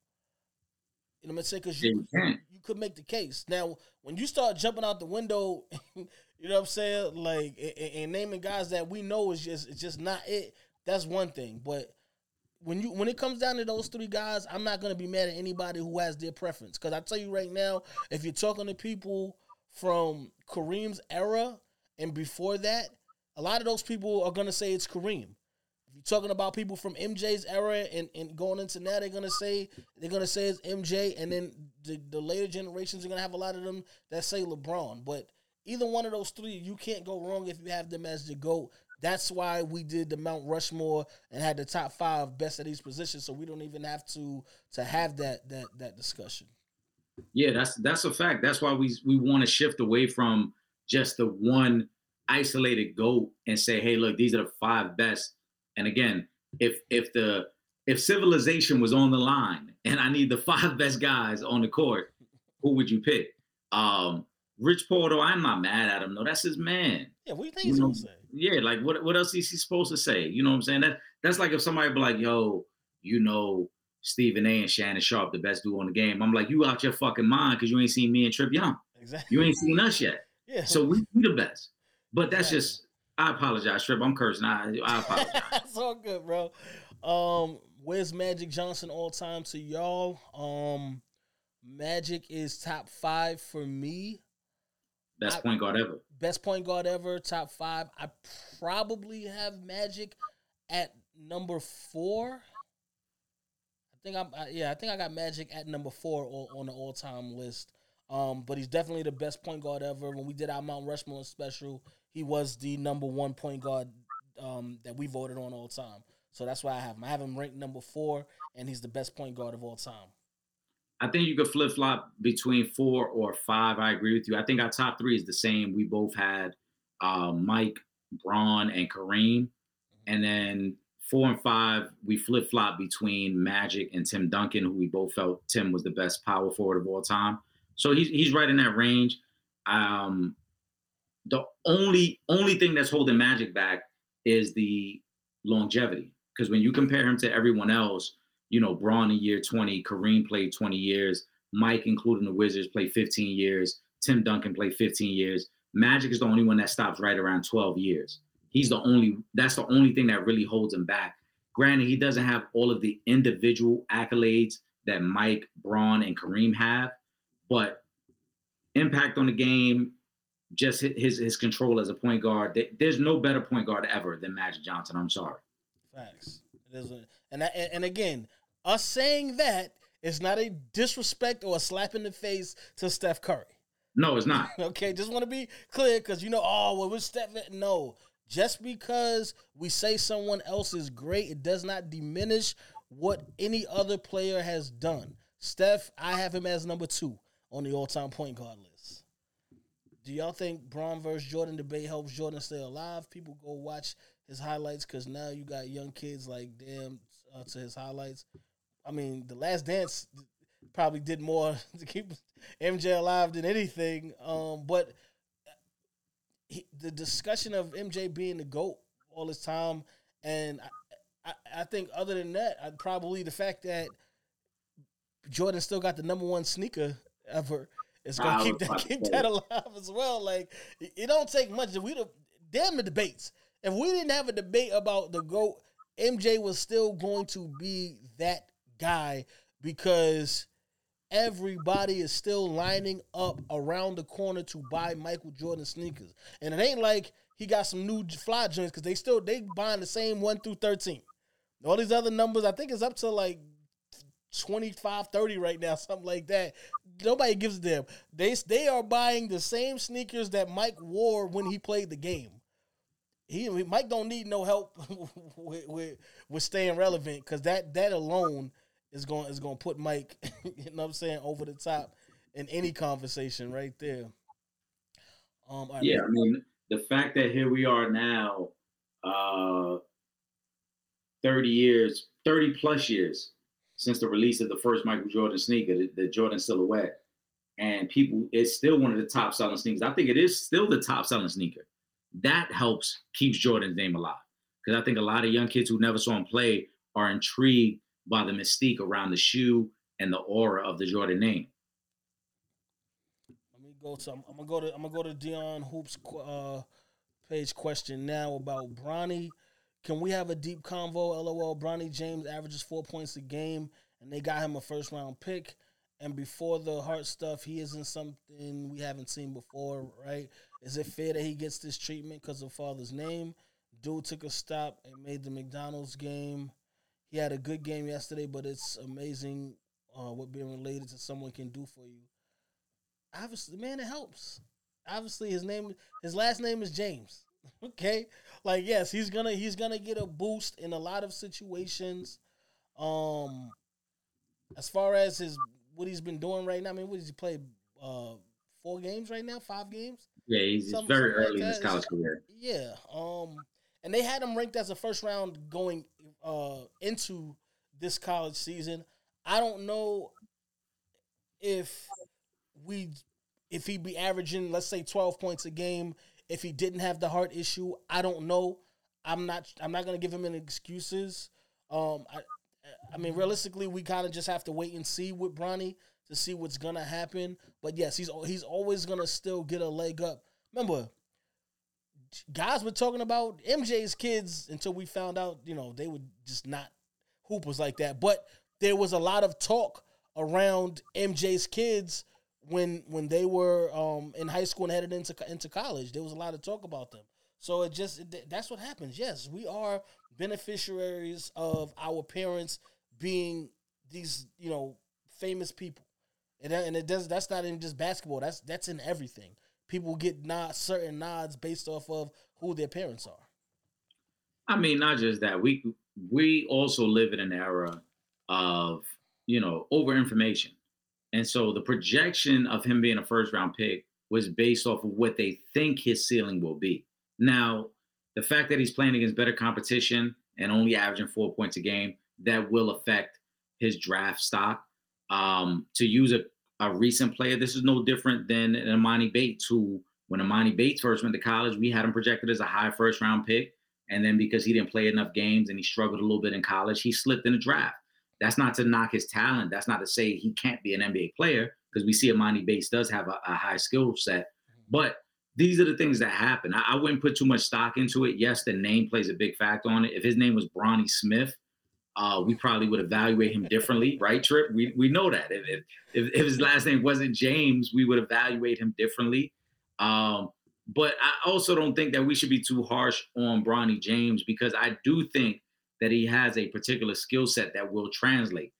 You know what I'm saying? Because you, you could make the case. Now, when you start jumping out the window, [laughs] you know what I'm saying, like and, and naming guys that we know is just it's just not it. That's one thing. But when you when it comes down to those three guys, I'm not gonna be mad at anybody who has their preference. Because I tell you right now, if you're talking to people from Kareem's era and before that, a lot of those people are gonna say it's Kareem. If you're talking about people from MJ's era and, and going into now, they're gonna say they're gonna say it's MJ, and then the, the later generations are gonna have a lot of them that say LeBron. But either one of those three, you can't go wrong if you have them as the GOAT. That's why we did the Mount Rushmore and had the top five best at each position, so we don't even have to to have that that that discussion. Yeah, that's that's a fact. That's why we we want to shift away from just the one isolated goat and say, hey, look, these are the five best. And again, if if the if civilization was on the line and I need the [laughs] five best guys on the court, who would you pick? Um, Rich though, I'm not mad at him. No, that's his man. Yeah, what do you think You he's know, gonna say? Yeah, like what what else is he supposed to say? You know what I'm saying? That that's like if somebody be like, yo, you know, Stephen A and Shannon Sharpe, the best duo in the game. I'm like, you out your fucking mind because you ain't seen me and Trip Yung. Exactly. You ain't seen us yet. [laughs] Yeah. So we, we the best. But that's Exactly. just I apologize, Trip. I'm cursing. I, I apologize. [laughs] it's all good, bro. Um, where's Magic Johnson all time to y'all? Um, Magic is top five for me. Best I- point guard ever. best point guard ever, top five. I probably have Magic at number four. I think I'm I, yeah, I think I got Magic at number four o- on the all time list. Um, but he's definitely the best point guard ever. When we did our Mount Rushmore special, he was the number one point guard um, that we voted on all time. So that's why I have him. I have him ranked number four, and he's the best point guard of all time. I think you could flip flop between four or five. I agree with you. I think our top three is the same. We both had uh, Mike, Bron, and Kareem. And then four and five, we flip flop between Magic and Tim Duncan, who we both felt Tim was the best power forward of all time. So he's he's right in that range. Um, the only only thing that's holding Magic back is the longevity. Because when you compare him to everyone else, you know, Bron in year 20, Kareem played 20 years, Mike, including the Wizards, played 15 years, Tim Duncan played 15 years. Magic is the only one that stops right around 12 years. He's the only, that's the only thing that really holds him back. Granted, he doesn't have all of the individual accolades that Mike, Bron, and Kareem have, but impact on the game, just his his control as a point guard. There's no better point guard ever than Magic Johnson. I'm sorry. Facts. It is a, and, and again, us saying that is not a disrespect or a slap in the face to Steph Curry. No, it's not. [laughs] Okay, just want to be clear because you know, oh, well, we're Steph. No, just because we say someone else is great, it does not diminish what any other player has done. Steph, I have him as number two on the all-time point guard list. Do y'all think Bron versus Jordan debate helps Jordan stay alive? People go watch his highlights because now you got young kids like damn uh, to his highlights. I mean, the Last Dance probably did more [laughs] to keep MJ alive than anything. Um, but he, the discussion of MJ being the goat all this time, and I, I, I think other than that, I'd probably the fact that Jordan still got the number one sneaker ever is gonna keep that keep that alive as well. Like it, it don't take much. We the damn the debates. If we didn't have a debate about the goat, MJ was still going to be that guy because everybody is still lining up around the corner to buy Michael Jordan sneakers. And it ain't like he got some new fly joints because they still they buying the same one through thirteen. All these other numbers, I think it's up to like 25, 30 right now, [laughs] something like that. Nobody gives a damn. They they are buying the same sneakers that Mike wore when he played the game. He Mike don't need no help [laughs] with with, with staying relevant because that that alone is going is going to put Mike, [laughs] you know what I'm saying, over the top in any conversation right there. Um, right, Yeah, I mean, the fact that here we are now, uh, 30 years, 30 plus years since the release of the first Michael Jordan sneaker, the, the Jordan Silhouette, and people, it's still one of the top selling sneakers. I think it is still the top selling sneaker. That helps keeps Jordan's name alive because I think a lot of young kids who never saw him play are intrigued by the mystique around the shoe and the aura of the Jordan name. Let me go to. I'm, I'm gonna go to. I'm gonna go to Dion Hoops uh, page question now about Bronny. Can we have a deep convo? LOL. Bronny James averages four points a game, and they got him a first round pick. And before the heart stuff, he isn't something we haven't seen before, right? Is it fair that he gets this treatment because of father's name? Dude took a stop and made the McDonald's game. He had a good game yesterday, but it's amazing uh, what being related to someone can do for you obviously, man, it helps. Obviously, his name, his last name is James. [laughs] Okay, like yes, he's gonna he's gonna get a boost in a lot of situations. Um, as far as his what he's been doing right now, I mean, what does he play? Uh, four games right now, five games. Yeah, he's, he's Some- very something like early in his college career. Yeah. Um, and they had him ranked as a first round going uh into this college season. I don't know if we if he'd be averaging let's say 12 points a game if he didn't have the heart issue i don't know. I'm not i'm not going to give him any excuses. Um i i mean realistically we kind of just have to wait and see with bronny to see what's going to happen. But yes he's he's always going to still get a leg up. Remember guys were talking about mj's kids until we found out you know they were just not hoopers like that but there was a lot of talk around mj's kids when when they were um, in high school and headed into into college. There was a lot of talk about them. So it just that's what happens. Yes, we are beneficiaries of our parents being these you know famous people, and and it does that's not in just basketball. That's that's in everything. People get nod certain nods based off of who their parents are. I mean, not just that. We we also live in an era of you know over information, and so the projection of him being a first round pick was based off of what they think his ceiling will be. Now, the fact that he's playing against better competition and only averaging four points a game that will affect his draft stock. Um, to use a, a recent player, this is no different than Emoni Bates, who when Emoni Bates first went to college, we had him projected as a high first round pick. And then because he didn't play enough games and he struggled a little bit in college, he slipped in the draft. That's not to knock his talent. That's not to say he can't be an NBA player because we see Emoni Bates does have a, a high skill set. But these are the things that happen. I, I, wouldn't put too much stock into it. Yes, the name plays a big factor on it. If his name was Bronny Smith, uh, we probably would evaluate him differently, right? Trip, we we know that. If, if if his last name wasn't James, we would evaluate him differently. Um, but I also don't think that we should be too harsh on Bronny James because I do think that he has a particular skill set that will translate.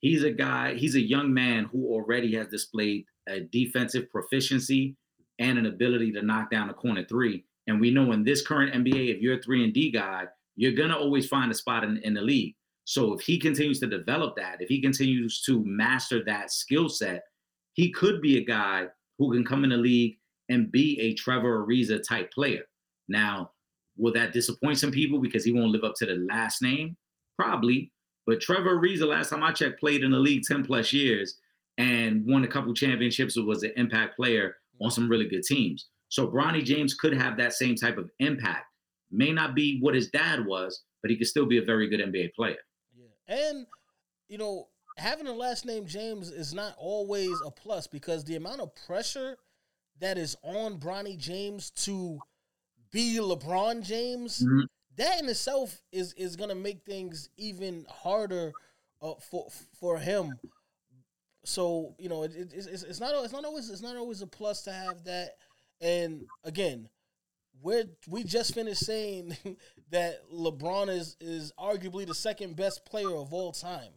He's a guy, he's a young man who already has displayed a defensive proficiency and an ability to knock down a corner three. And we know in this current NBA, if you're a three and D guy, you're gonna always find a spot in, in the league. So if he continues to develop that, if he continues to master that skill set, he could be a guy who can come in the league and be a Trevor Ariza type player. Now, will that disappoint some people because he won't live up to the last name? Probably. But Trevor Ariza, last time I checked, played in the league 10 plus years and won a couple championships. Was an impact player on some really good teams. So Bronny James could have that same type of impact. May not be what his dad was, but he could still be a very good NBA player. Yeah. And, you know, having a last name James is not always a plus because the amount of pressure that is on Bronny James to be LeBron James, mm-hmm. that in itself is is gonna make things even harder uh, for for him. So you know, it, it, it's, it's not it's not always it's not always a plus to have that. And again, we're we just finished saying [laughs] that LeBron is is arguably the second best player of all time.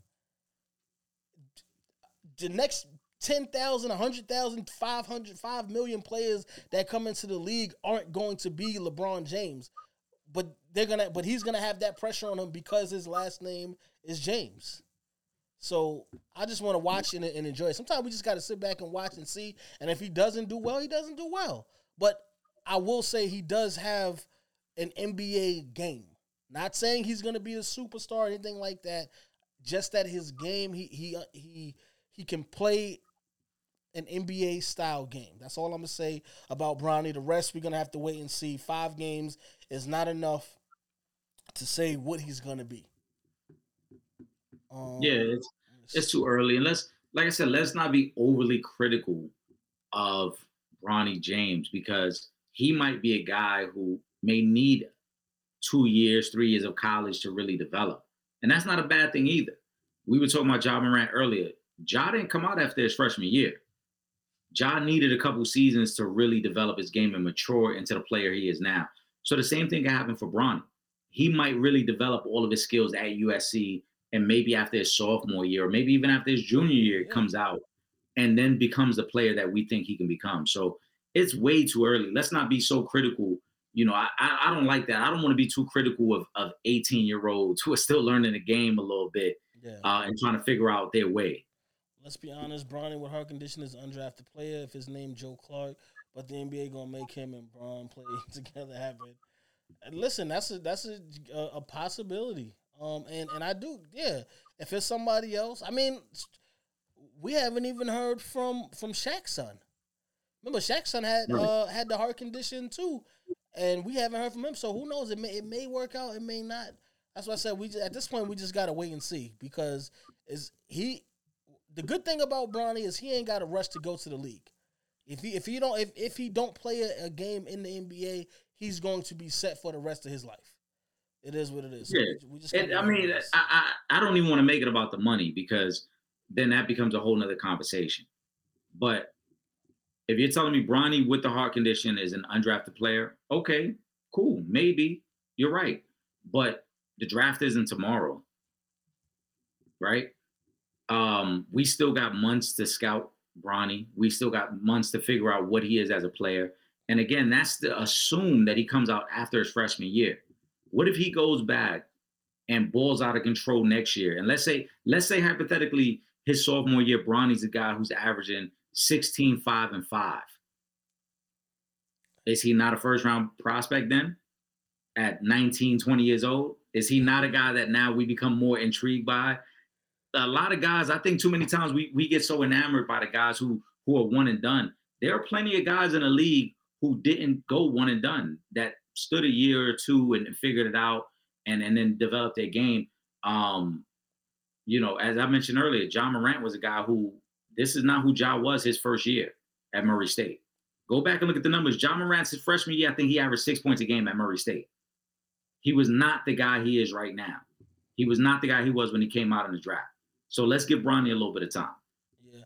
The next 10,000, 100,000, 500, 5 million players that come into the league aren't going to be LeBron James. But they're going to but he's going to have that pressure on him because his last name is James. So I just want to watch and, and enjoy. Sometimes we just got to sit back and watch and see. And if he doesn't do well, he doesn't do well. But I will say he does have an NBA game. Not saying he's going to be a superstar or anything like that. Just that his game, he he he he can play an NBA style game. That's all I'm gonna say about Bronny. The rest we're gonna have to wait and see. Five games is not enough to say what he's gonna be. Um, yeah, it's it's too early, and let's like I said, let's not be overly critical of Bronny James because he might be a guy who may need two years, three years of college to really develop, and that's not a bad thing either. We were talking about Ja Morant earlier. Ja didn't come out after his freshman year. Ja needed a couple seasons to really develop his game and mature into the player he is now. So the same thing can happen for Bronny. He might really develop all of his skills at USC, and maybe after his sophomore year, or maybe even after his junior year, it comes out and then becomes the player that we think he can become. So it's way too early. Let's not be so critical. You know, I, I don't like that. I don't want to be too critical of, of 18 year olds who are still learning the game a little bit yeah. uh, and trying to figure out their way let's be honest, Bronny with heart condition is undrafted player. If his name Joe Clark, but the NBA gonna make him and Bron [laughs] play together happen. And listen, that's a that's a, a, possibility. Um, and and I do, yeah. If it's somebody else, I mean, we haven't even heard from from Shaq's son. Remember, Shaq's son had uh, had the heart condition too, and we haven't heard from him. So who knows? It may it may work out. It may not. That's why I said we just, at this point we just gotta wait and see because is he the good thing about Bronny is he ain't got a rush to go to the league. If he if he don't if, if he don't play a, a, game in the NBA, he's going to be set for the rest of his life. It is what it is. Yeah. So we, just and, I mean, I, I, I don't even want to make it about the money because then that becomes a whole nother conversation. But if you're telling me Bronny with the heart condition is an undrafted player, okay, cool, maybe you're right. But the draft isn't tomorrow, right? Um, we still got months to scout Bronny. We still got months to figure out what he is as a player. And again, that's to assume that he comes out after his freshman year. What if he goes back and balls out of control next year? And let's say, let's say hypothetically, his sophomore year, Bronny's a guy who's averaging 16, 5, and 5. Is he not a first round prospect then? At 19, 20 years old? Is he not a guy that now we become more intrigued by? A lot of guys, I think too many times we, we get so enamored by the guys who who are one and done. There are plenty of guys in the league who didn't go one and done that stood a year or two and figured it out and, and then developed their game. Um, you know, as I mentioned earlier, Ja Morant was a guy who this is not who Ja was his first year at Murray State. Go back and look at the numbers. Ja Morant's his freshman year, I think he averaged six points a game at Murray State. He was not the guy he is right now. He was not the guy he was when he came out in the draft. So let's give Bronny a little bit of time. Yeah,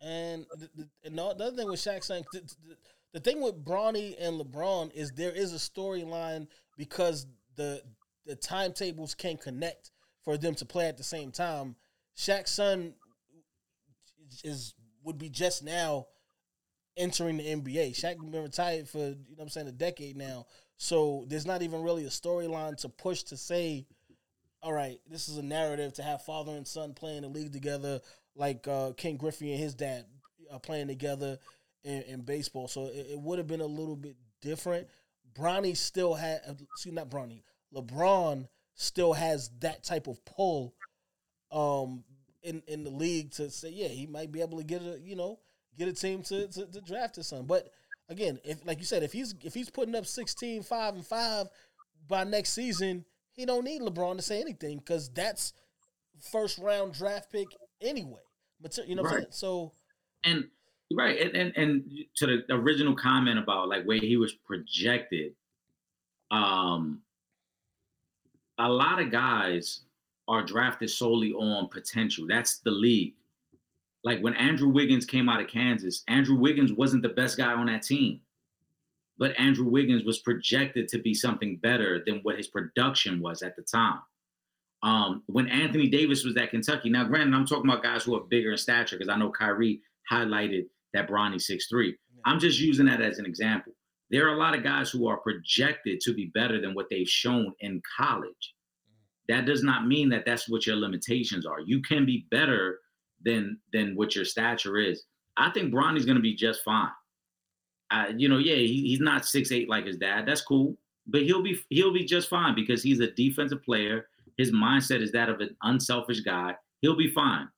and the, the, and the other thing with Shaq saying the, the, the thing with Bronny and LeBron is there is a storyline because the the timetables can connect for them to play at the same time. Shaq's son is would be just now entering the NBA. Shaq been retired for you know I'm saying a decade now. So there's not even really a storyline to push to say, all right, this is a narrative to have father and son playing the league together, like uh, Ken Griffey and his dad uh, playing together in, in baseball. So it, it would have been a little bit different. Bronny still had, excuse not Bronny, LeBron still has that type of pull um, in in the league to say, yeah, he might be able to get a you know get a team to to, to draft his son. But again, if like you said, if he's if he's putting up 16, 5, and five by next season, he don't need LeBron to say anything because that's first round draft pick anyway. But you know what I'm saying? So and right and, and and to the original comment about like where he was projected, um, a lot of guys are drafted solely on potential. That's the league. Like when Andrew Wiggins came out of Kansas, Andrew Wiggins wasn't the best guy on that team. But Andrew Wiggins was projected to be something better than what his production was at the time. Um, when Anthony Davis was at Kentucky, now granted, I'm talking about guys who are bigger in stature because I know Kyrie highlighted that Bronny 6'3. I'm just using that as an example. There are a lot of guys who are projected to be better than what they've shown in college. That does not mean that that's what your limitations are. You can be better than than what your stature is. I think Bronny's going to be just fine. Uh, you know, yeah, he, he's not six eight like his dad. That's cool, but he'll be he'll be just fine because he's a defensive player. His mindset is that of an unselfish guy. He'll be fine.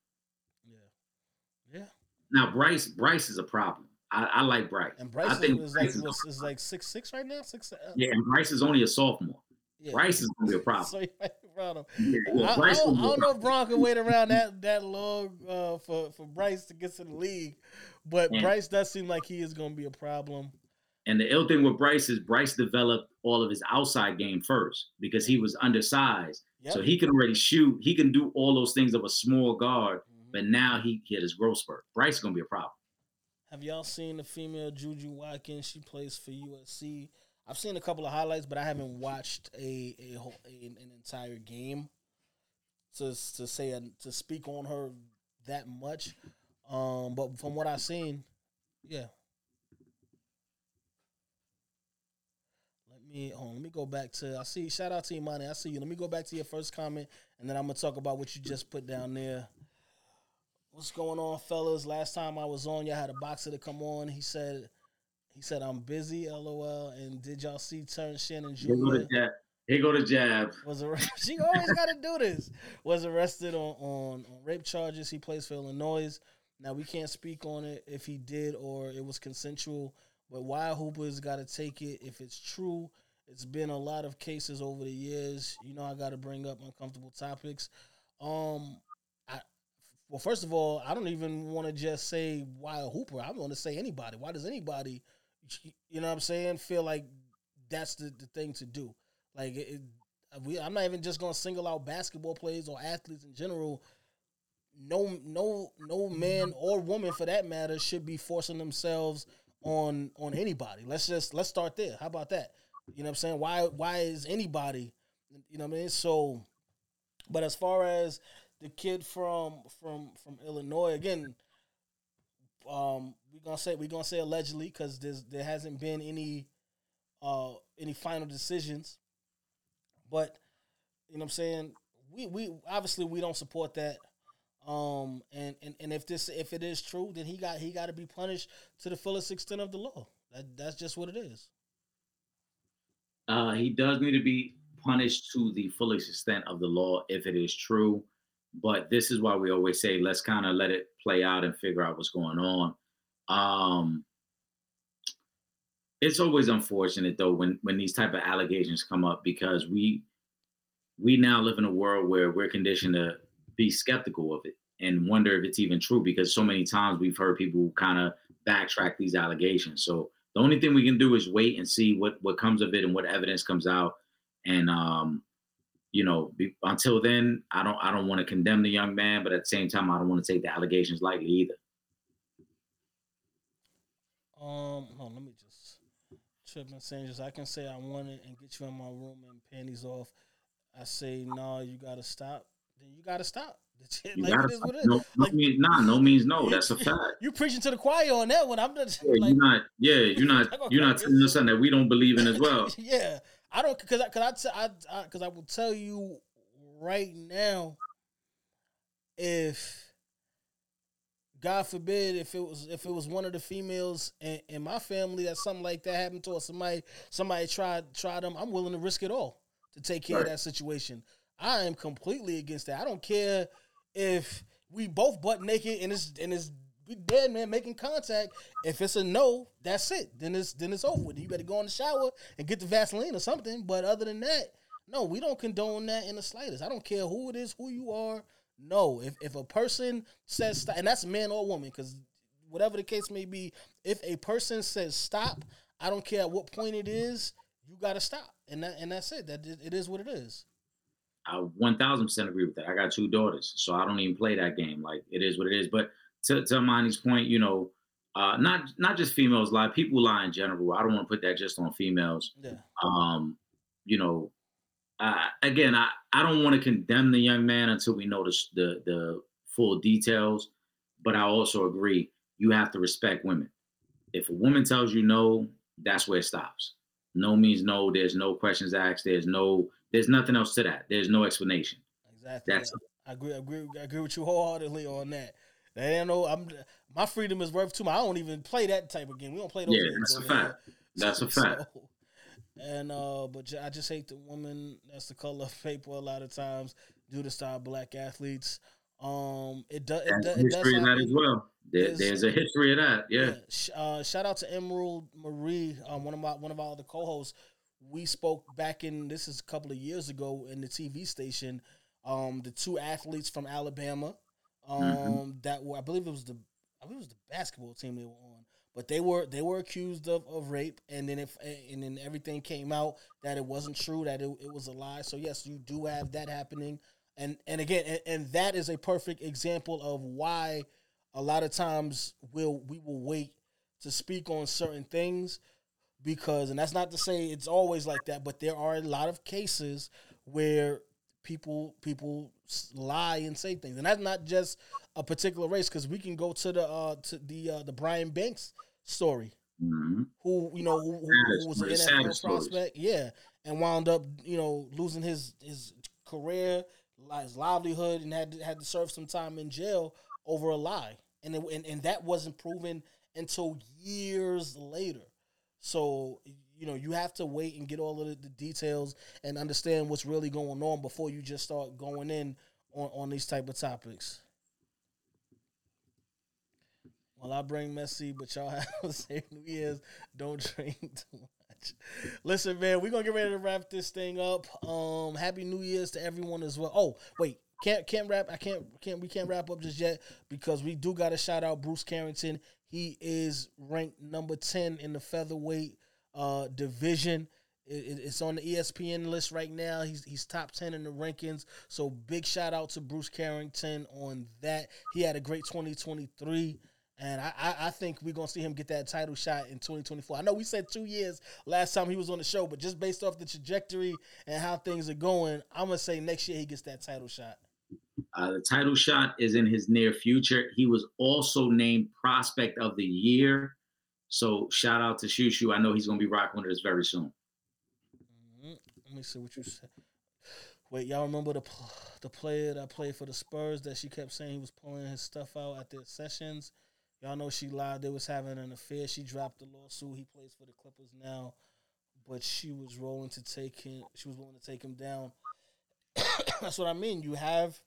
Yeah, yeah. Now Bryce Bryce is a problem. I, I like Bryce. And Bryce I think is, Bryce like is, is like six six right now. Six. Uh, yeah, and Bryce is only a sophomore. yeah. Bryce is going to be a [laughs] problem. So you might be proud of. Yeah, yeah, I, I don't, I don't know if. Bron can wait around that that long uh, for for Bryce to get to the league, but. Bryce does seem like he is going to be a problem. And the ill thing with Bryce is Bryce developed all of his outside game first because he was undersized. Yep. So he can already shoot. He can do all those things of a small guard, Mhm. but now he hit his growth spurt. Bryce is gonna be a problem. Have y'all seen the female Juju Watkins? She plays for USC. I've seen a couple of highlights, but I haven't watched a a, whole, a an entire game to to say a, to speak on her that much. Um, but from what I've seen, yeah. Let me on, let me go back to I see shout out to Imani. I see you. Let me go back to your first comment and then I'm gonna talk about what you just put down there. What's going on, fellas? Last time I was on, y'all had a boxer to come on. He said, he said I'm busy, lol. And did y'all see Terrence Shannon Here go Jr. the jab. Here go the jab. was arrested? [laughs] she always got to do this. Was arrested on, on on rape charges. He plays for Illinois. Now we can't speak on it if he did or it was consensual. But Wild Hooper's got to take it if it's true. It's been a lot of cases over the years. You know, I got to bring up uncomfortable topics. Um, I well, first of all, I don't even want to just say Wild Hooper. I want to say anybody. Why does anybody, you know, what I'm saying, feel like that's the, the thing to do? Like, it, we, I'm not even just gonna single out basketball players or athletes in general. no no no man or woman for that matter should be forcing themselves on on anybody. Let's just let's start there. How about that? You know what I'm saying? Why why is anybody you know what I mean? So but as far as the kid from from from Illinois again um we're to say we're to say allegedly there's there hasn't been any uh any final decisions. But you know what I'm saying? We we obviously we don't support that. Um and, and and if this if it is true, then he got he got to be punished to the fullest extent of the law. That that's just what it is. Uh, he does need to be punished to the fullest extent of the law if it is true. But this is why we always say let's kind of let it play out and figure out what's going on. Um, it's always unfortunate though when when these type of allegations come up because we we now live in a world where we're conditioned to be skeptical of it and wonder if it's even true because so many times we've heard people kind of backtrack these allegations. So the only thing we can do is wait and see what what comes of it and what evidence comes out. And um, you know, be, until then, I don't I don't want to condemn the young man, but at the same time, I don't want to take the allegations lightly either. Um, on, let me just trip and say just I can say I want it and get you in my room and panties off. I say no, you gotta stop. Then you gotta stop. [laughs] You like gotta it is what it is. no, no Like, means nah, no means no. That's a fact. you preaching to the choir on that one. I'm just Yeah, like, you're not. Yeah, you're not. You're not [laughs] telling us something that we don't believe in as well. [laughs] yeah, I don't because I because I, cause I will tell you right now if God forbid if it was if it was one of the females in, in my family that something like that happened to or somebody somebody tried tried them, I'm willing to risk it all to take care of that situation. I am completely against that. I don't care if we both butt naked and it's and it's we dead man making contact. If it's a no, that's it. Then it's then it's over with. You better go in the shower and get the Vaseline or something. But other than that, no, we don't condone that in the slightest. I don't care who it is, who you are. No, if if a person says stop, and that's man or woman, because whatever the case may be, if a person says stop, I don't care at what point it is, you got to stop, and that and that's it. That it- is what it is. I 1000% agree with that. I got two daughters, so I don't even play that game. Like it is what it is. But to to Monty's point, you know, uh, not not just females lie, people lie in general. I don't want to put that just on females. Yeah, Um, you know, uh, again, I I don't want to condemn the young man until we know the the the full details. But I also agree you have to respect women. If a woman tells you no, that's where it stops. No means no. There's no questions asked. There's no. There's nothing else to that. There's no explanation. exactly. That's I agree. I agree. I agree with you wholeheartedly on that. That ain't no. I'm my freedom is worth too much. I don't even play that type of game. We don't play those Yeah, games. that's a fact. That's a [laughs] fact. So, and uh, but I just hate the woman that's the color of paper. A lot of times, due to style black athletes. Um, it does. It, does. It does history of that as well. There, There's- a history of that. Yeah. Sh- Uh, shout out to Emerald Marie, um, one of my one of our other co-hosts. We spoke back in this is a couple of years ago in the TV station. Um, the two athletes from Alabama, um, Mhm. that were I believe it was the I believe it was the basketball team they were on, but they were they were accused of, of rape, and then if and then everything came out that it wasn't true, that it, it was a lie. So yes, you do have that happening, and and again, and, and that is a perfect example of why a lot of times we'll we will wait to speak on certain things because and that's not to say it's always like that but there are a lot of cases where people people lie and say things. And that's not just a particular race because we can go to the uh to the uh the Brian Banks story. Hmm who you know who, who, was an NFL prospect, yeah, and wound up you know losing his his career, his livelihood, and had to, had to serve some time in jail over a lie, and it, and and that wasn't proven until years later. So you know you have to wait and get all of the, the details and understand what's really going on before you just start going in on on these type of topics. Well, I bring messy but y'all [laughs] have a safe New Year's. Don't drink [laughs] too much. Listen, man, we're gonna get ready to wrap this thing up. Um, happy New Year's to everyone as well. Oh, wait, can't can't wrap. I can't can't we can't wrap up just yet because we do got to shout out Bruce Carrington. He is ranked number ten in the featherweight uh division. It, it's on the ESPN list right now. He's he's top ten in the rankings. So big shout out to Bruce Carrington on that. He had a great 2023. And I, I, I think we're gonna see him get that title shot in 2024. I know we said two years last time he was on the show, but just based off the trajectory and how things are going, I'm gonna say next year he gets that title shot. Uh, the title shot is in his near future. He was also named Prospect of the Year. So shout out to Shushu. I know he's gonna be rocking with us very soon. Mhm. Let me see what you said. Wait, y'all remember the pl- the player that played for the Spurs that she kept saying he was pulling his stuff out at their sessions? Y'all know she lied. They was having an affair. She dropped the lawsuit. He plays for the Clippers now, but she was rolling to take him. She was willing to take him down. [coughs] That's what I mean. You have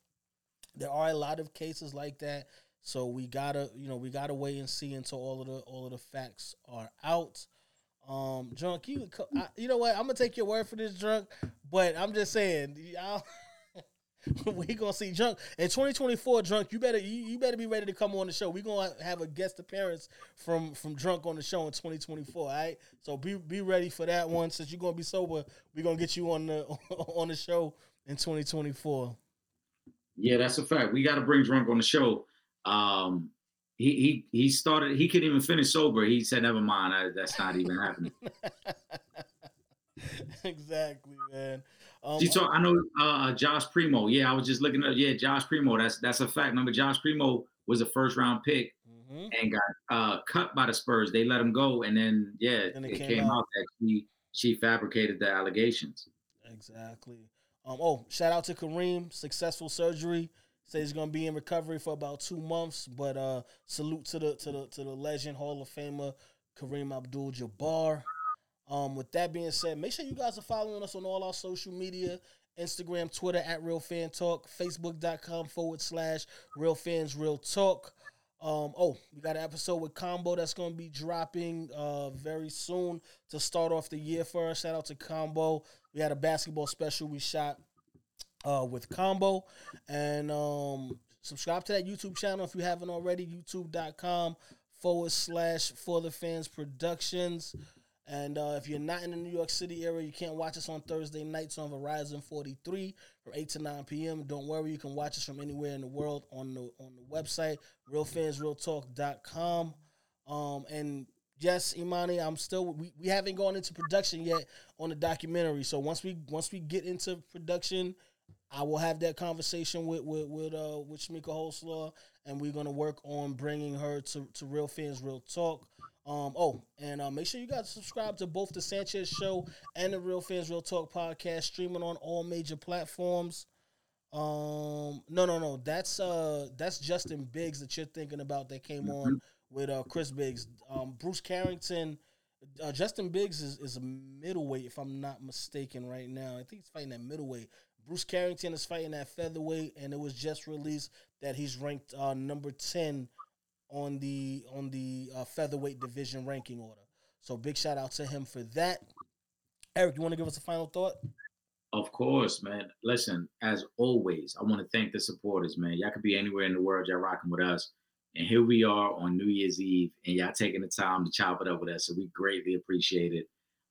there are a lot of cases like that. So we gotta, you know, we gotta wait and see until all of the all of the facts are out. Um, drunk, you, I, you know what? I'm gonna take your word for this, drunk. But I'm just saying, y'all, [laughs] we gonna see drunk in 2024. Drunk, you better you, you better be ready to come on the show. We gonna have a guest appearance from from drunk on the show in 2024. All right, so be be ready for that one. Since you're gonna be sober, we gonna get you on the [laughs] on the show in 2024. Yeah, that's a fact. We got to bring Drunk on the show. Um, he he he started. He couldn't even finish sober. He said, "Never mind. I, that's not even happening." [laughs] exactly, man. Um, You talk, I know uh, Josh Primo. Yeah, I was just looking up. Yeah, Josh Primo. That's that's a fact. Remember, Josh Primo was a first round pick mhm. and got uh, cut by the Spurs. They let him go, and then yeah, Then it, it came, came out. out. that she she fabricated the allegations. Exactly. Um, oh, shout out to Kareem, successful surgery. Says he's gonna be in recovery for about two months. But uh, salute to the to the to the legend Hall of Famer Kareem Abdul Jabbar. Um, with that being said, make sure you guys are following us on all our social media. Instagram, Twitter at Real Fan Talk, Facebook.com forward slash Real Fans Real Talk. Um, oh, we got an episode with Combo that's going to be dropping uh, very soon to start off the year for us. Shout out to Combo. We had a basketball special we shot uh, with Combo. And um, subscribe to that YouTube channel if you haven't already. YouTube.com forward slash For the Fans Productions. And uh, if you're not in the New York City area, you can't watch us on Thursday nights on Verizon 43 from 8 to 9 p.m. Don't worry, you can watch us from anywhere in the world on the on the website, realfansrealtalk.com. Um, and yes, Imani, I'm still we, we haven't gone into production yet on the documentary. So once we once we get into production, I will have that conversation with with with uh with Shamika Holslaw, and we're gonna work on bringing her to to Real Fans Real Talk. Um, oh, and uh, make sure you guys subscribe to both the Sanchez Show and the Real Fans Real Talk podcast, streaming on all major platforms. Um, no, no, no, that's uh, that's Justin Biggs that you're thinking about that came on with uh Chris Biggs. Um, Bruce Carrington, uh, Justin Biggs is, is a middleweight if I'm not mistaken right now. I think he's fighting at middleweight. Bruce Carrington is fighting at featherweight, and it was just released that he's ranked uh, number ten on the on the uh, featherweight division ranking order. So big shout out to him for that. Eric, you want to give us a final thought? Of course, man. Listen, as always, I want to thank the supporters, man. Y'all could be anywhere in the world, y'all rocking with us. And here we are on New Year's Eve, and y'all taking the time to chop it up with us. So we greatly appreciate it.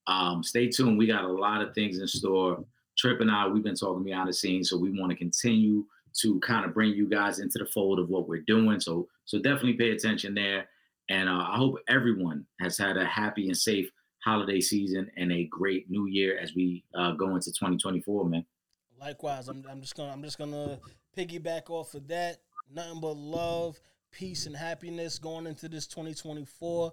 Um, stay tuned. We got a lot of things in store. Trip and I, we've been talking behind the scenes, so we want to continue to kind of bring you guys into the fold of what we're doing. So, so definitely pay attention there. And uh, I hope everyone has had a happy and safe holiday season and a great new year as we uh, go into 2024, man. Likewise, I'm, I'm just gonna I'm just gonna piggyback off of that. Nothing but love, peace, and happiness going into this 2024.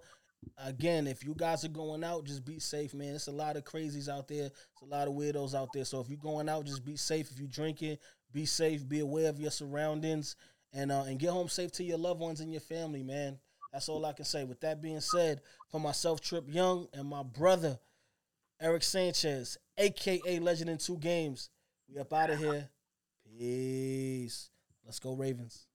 Again, if you guys are going out, just be safe, man. It's a lot of crazies out there. It's a lot of weirdos out there. So if you're going out, just be safe. If you're drinking, be safe. Be aware of your surroundings, and uh, and get home safe to your loved ones and your family, man. That's all I can say. With that being said, for myself, Trip Yung, and my brother, Eric Sanchez, aka Legend in Two Games, we up out of here. Peace. Let's go, Ravens.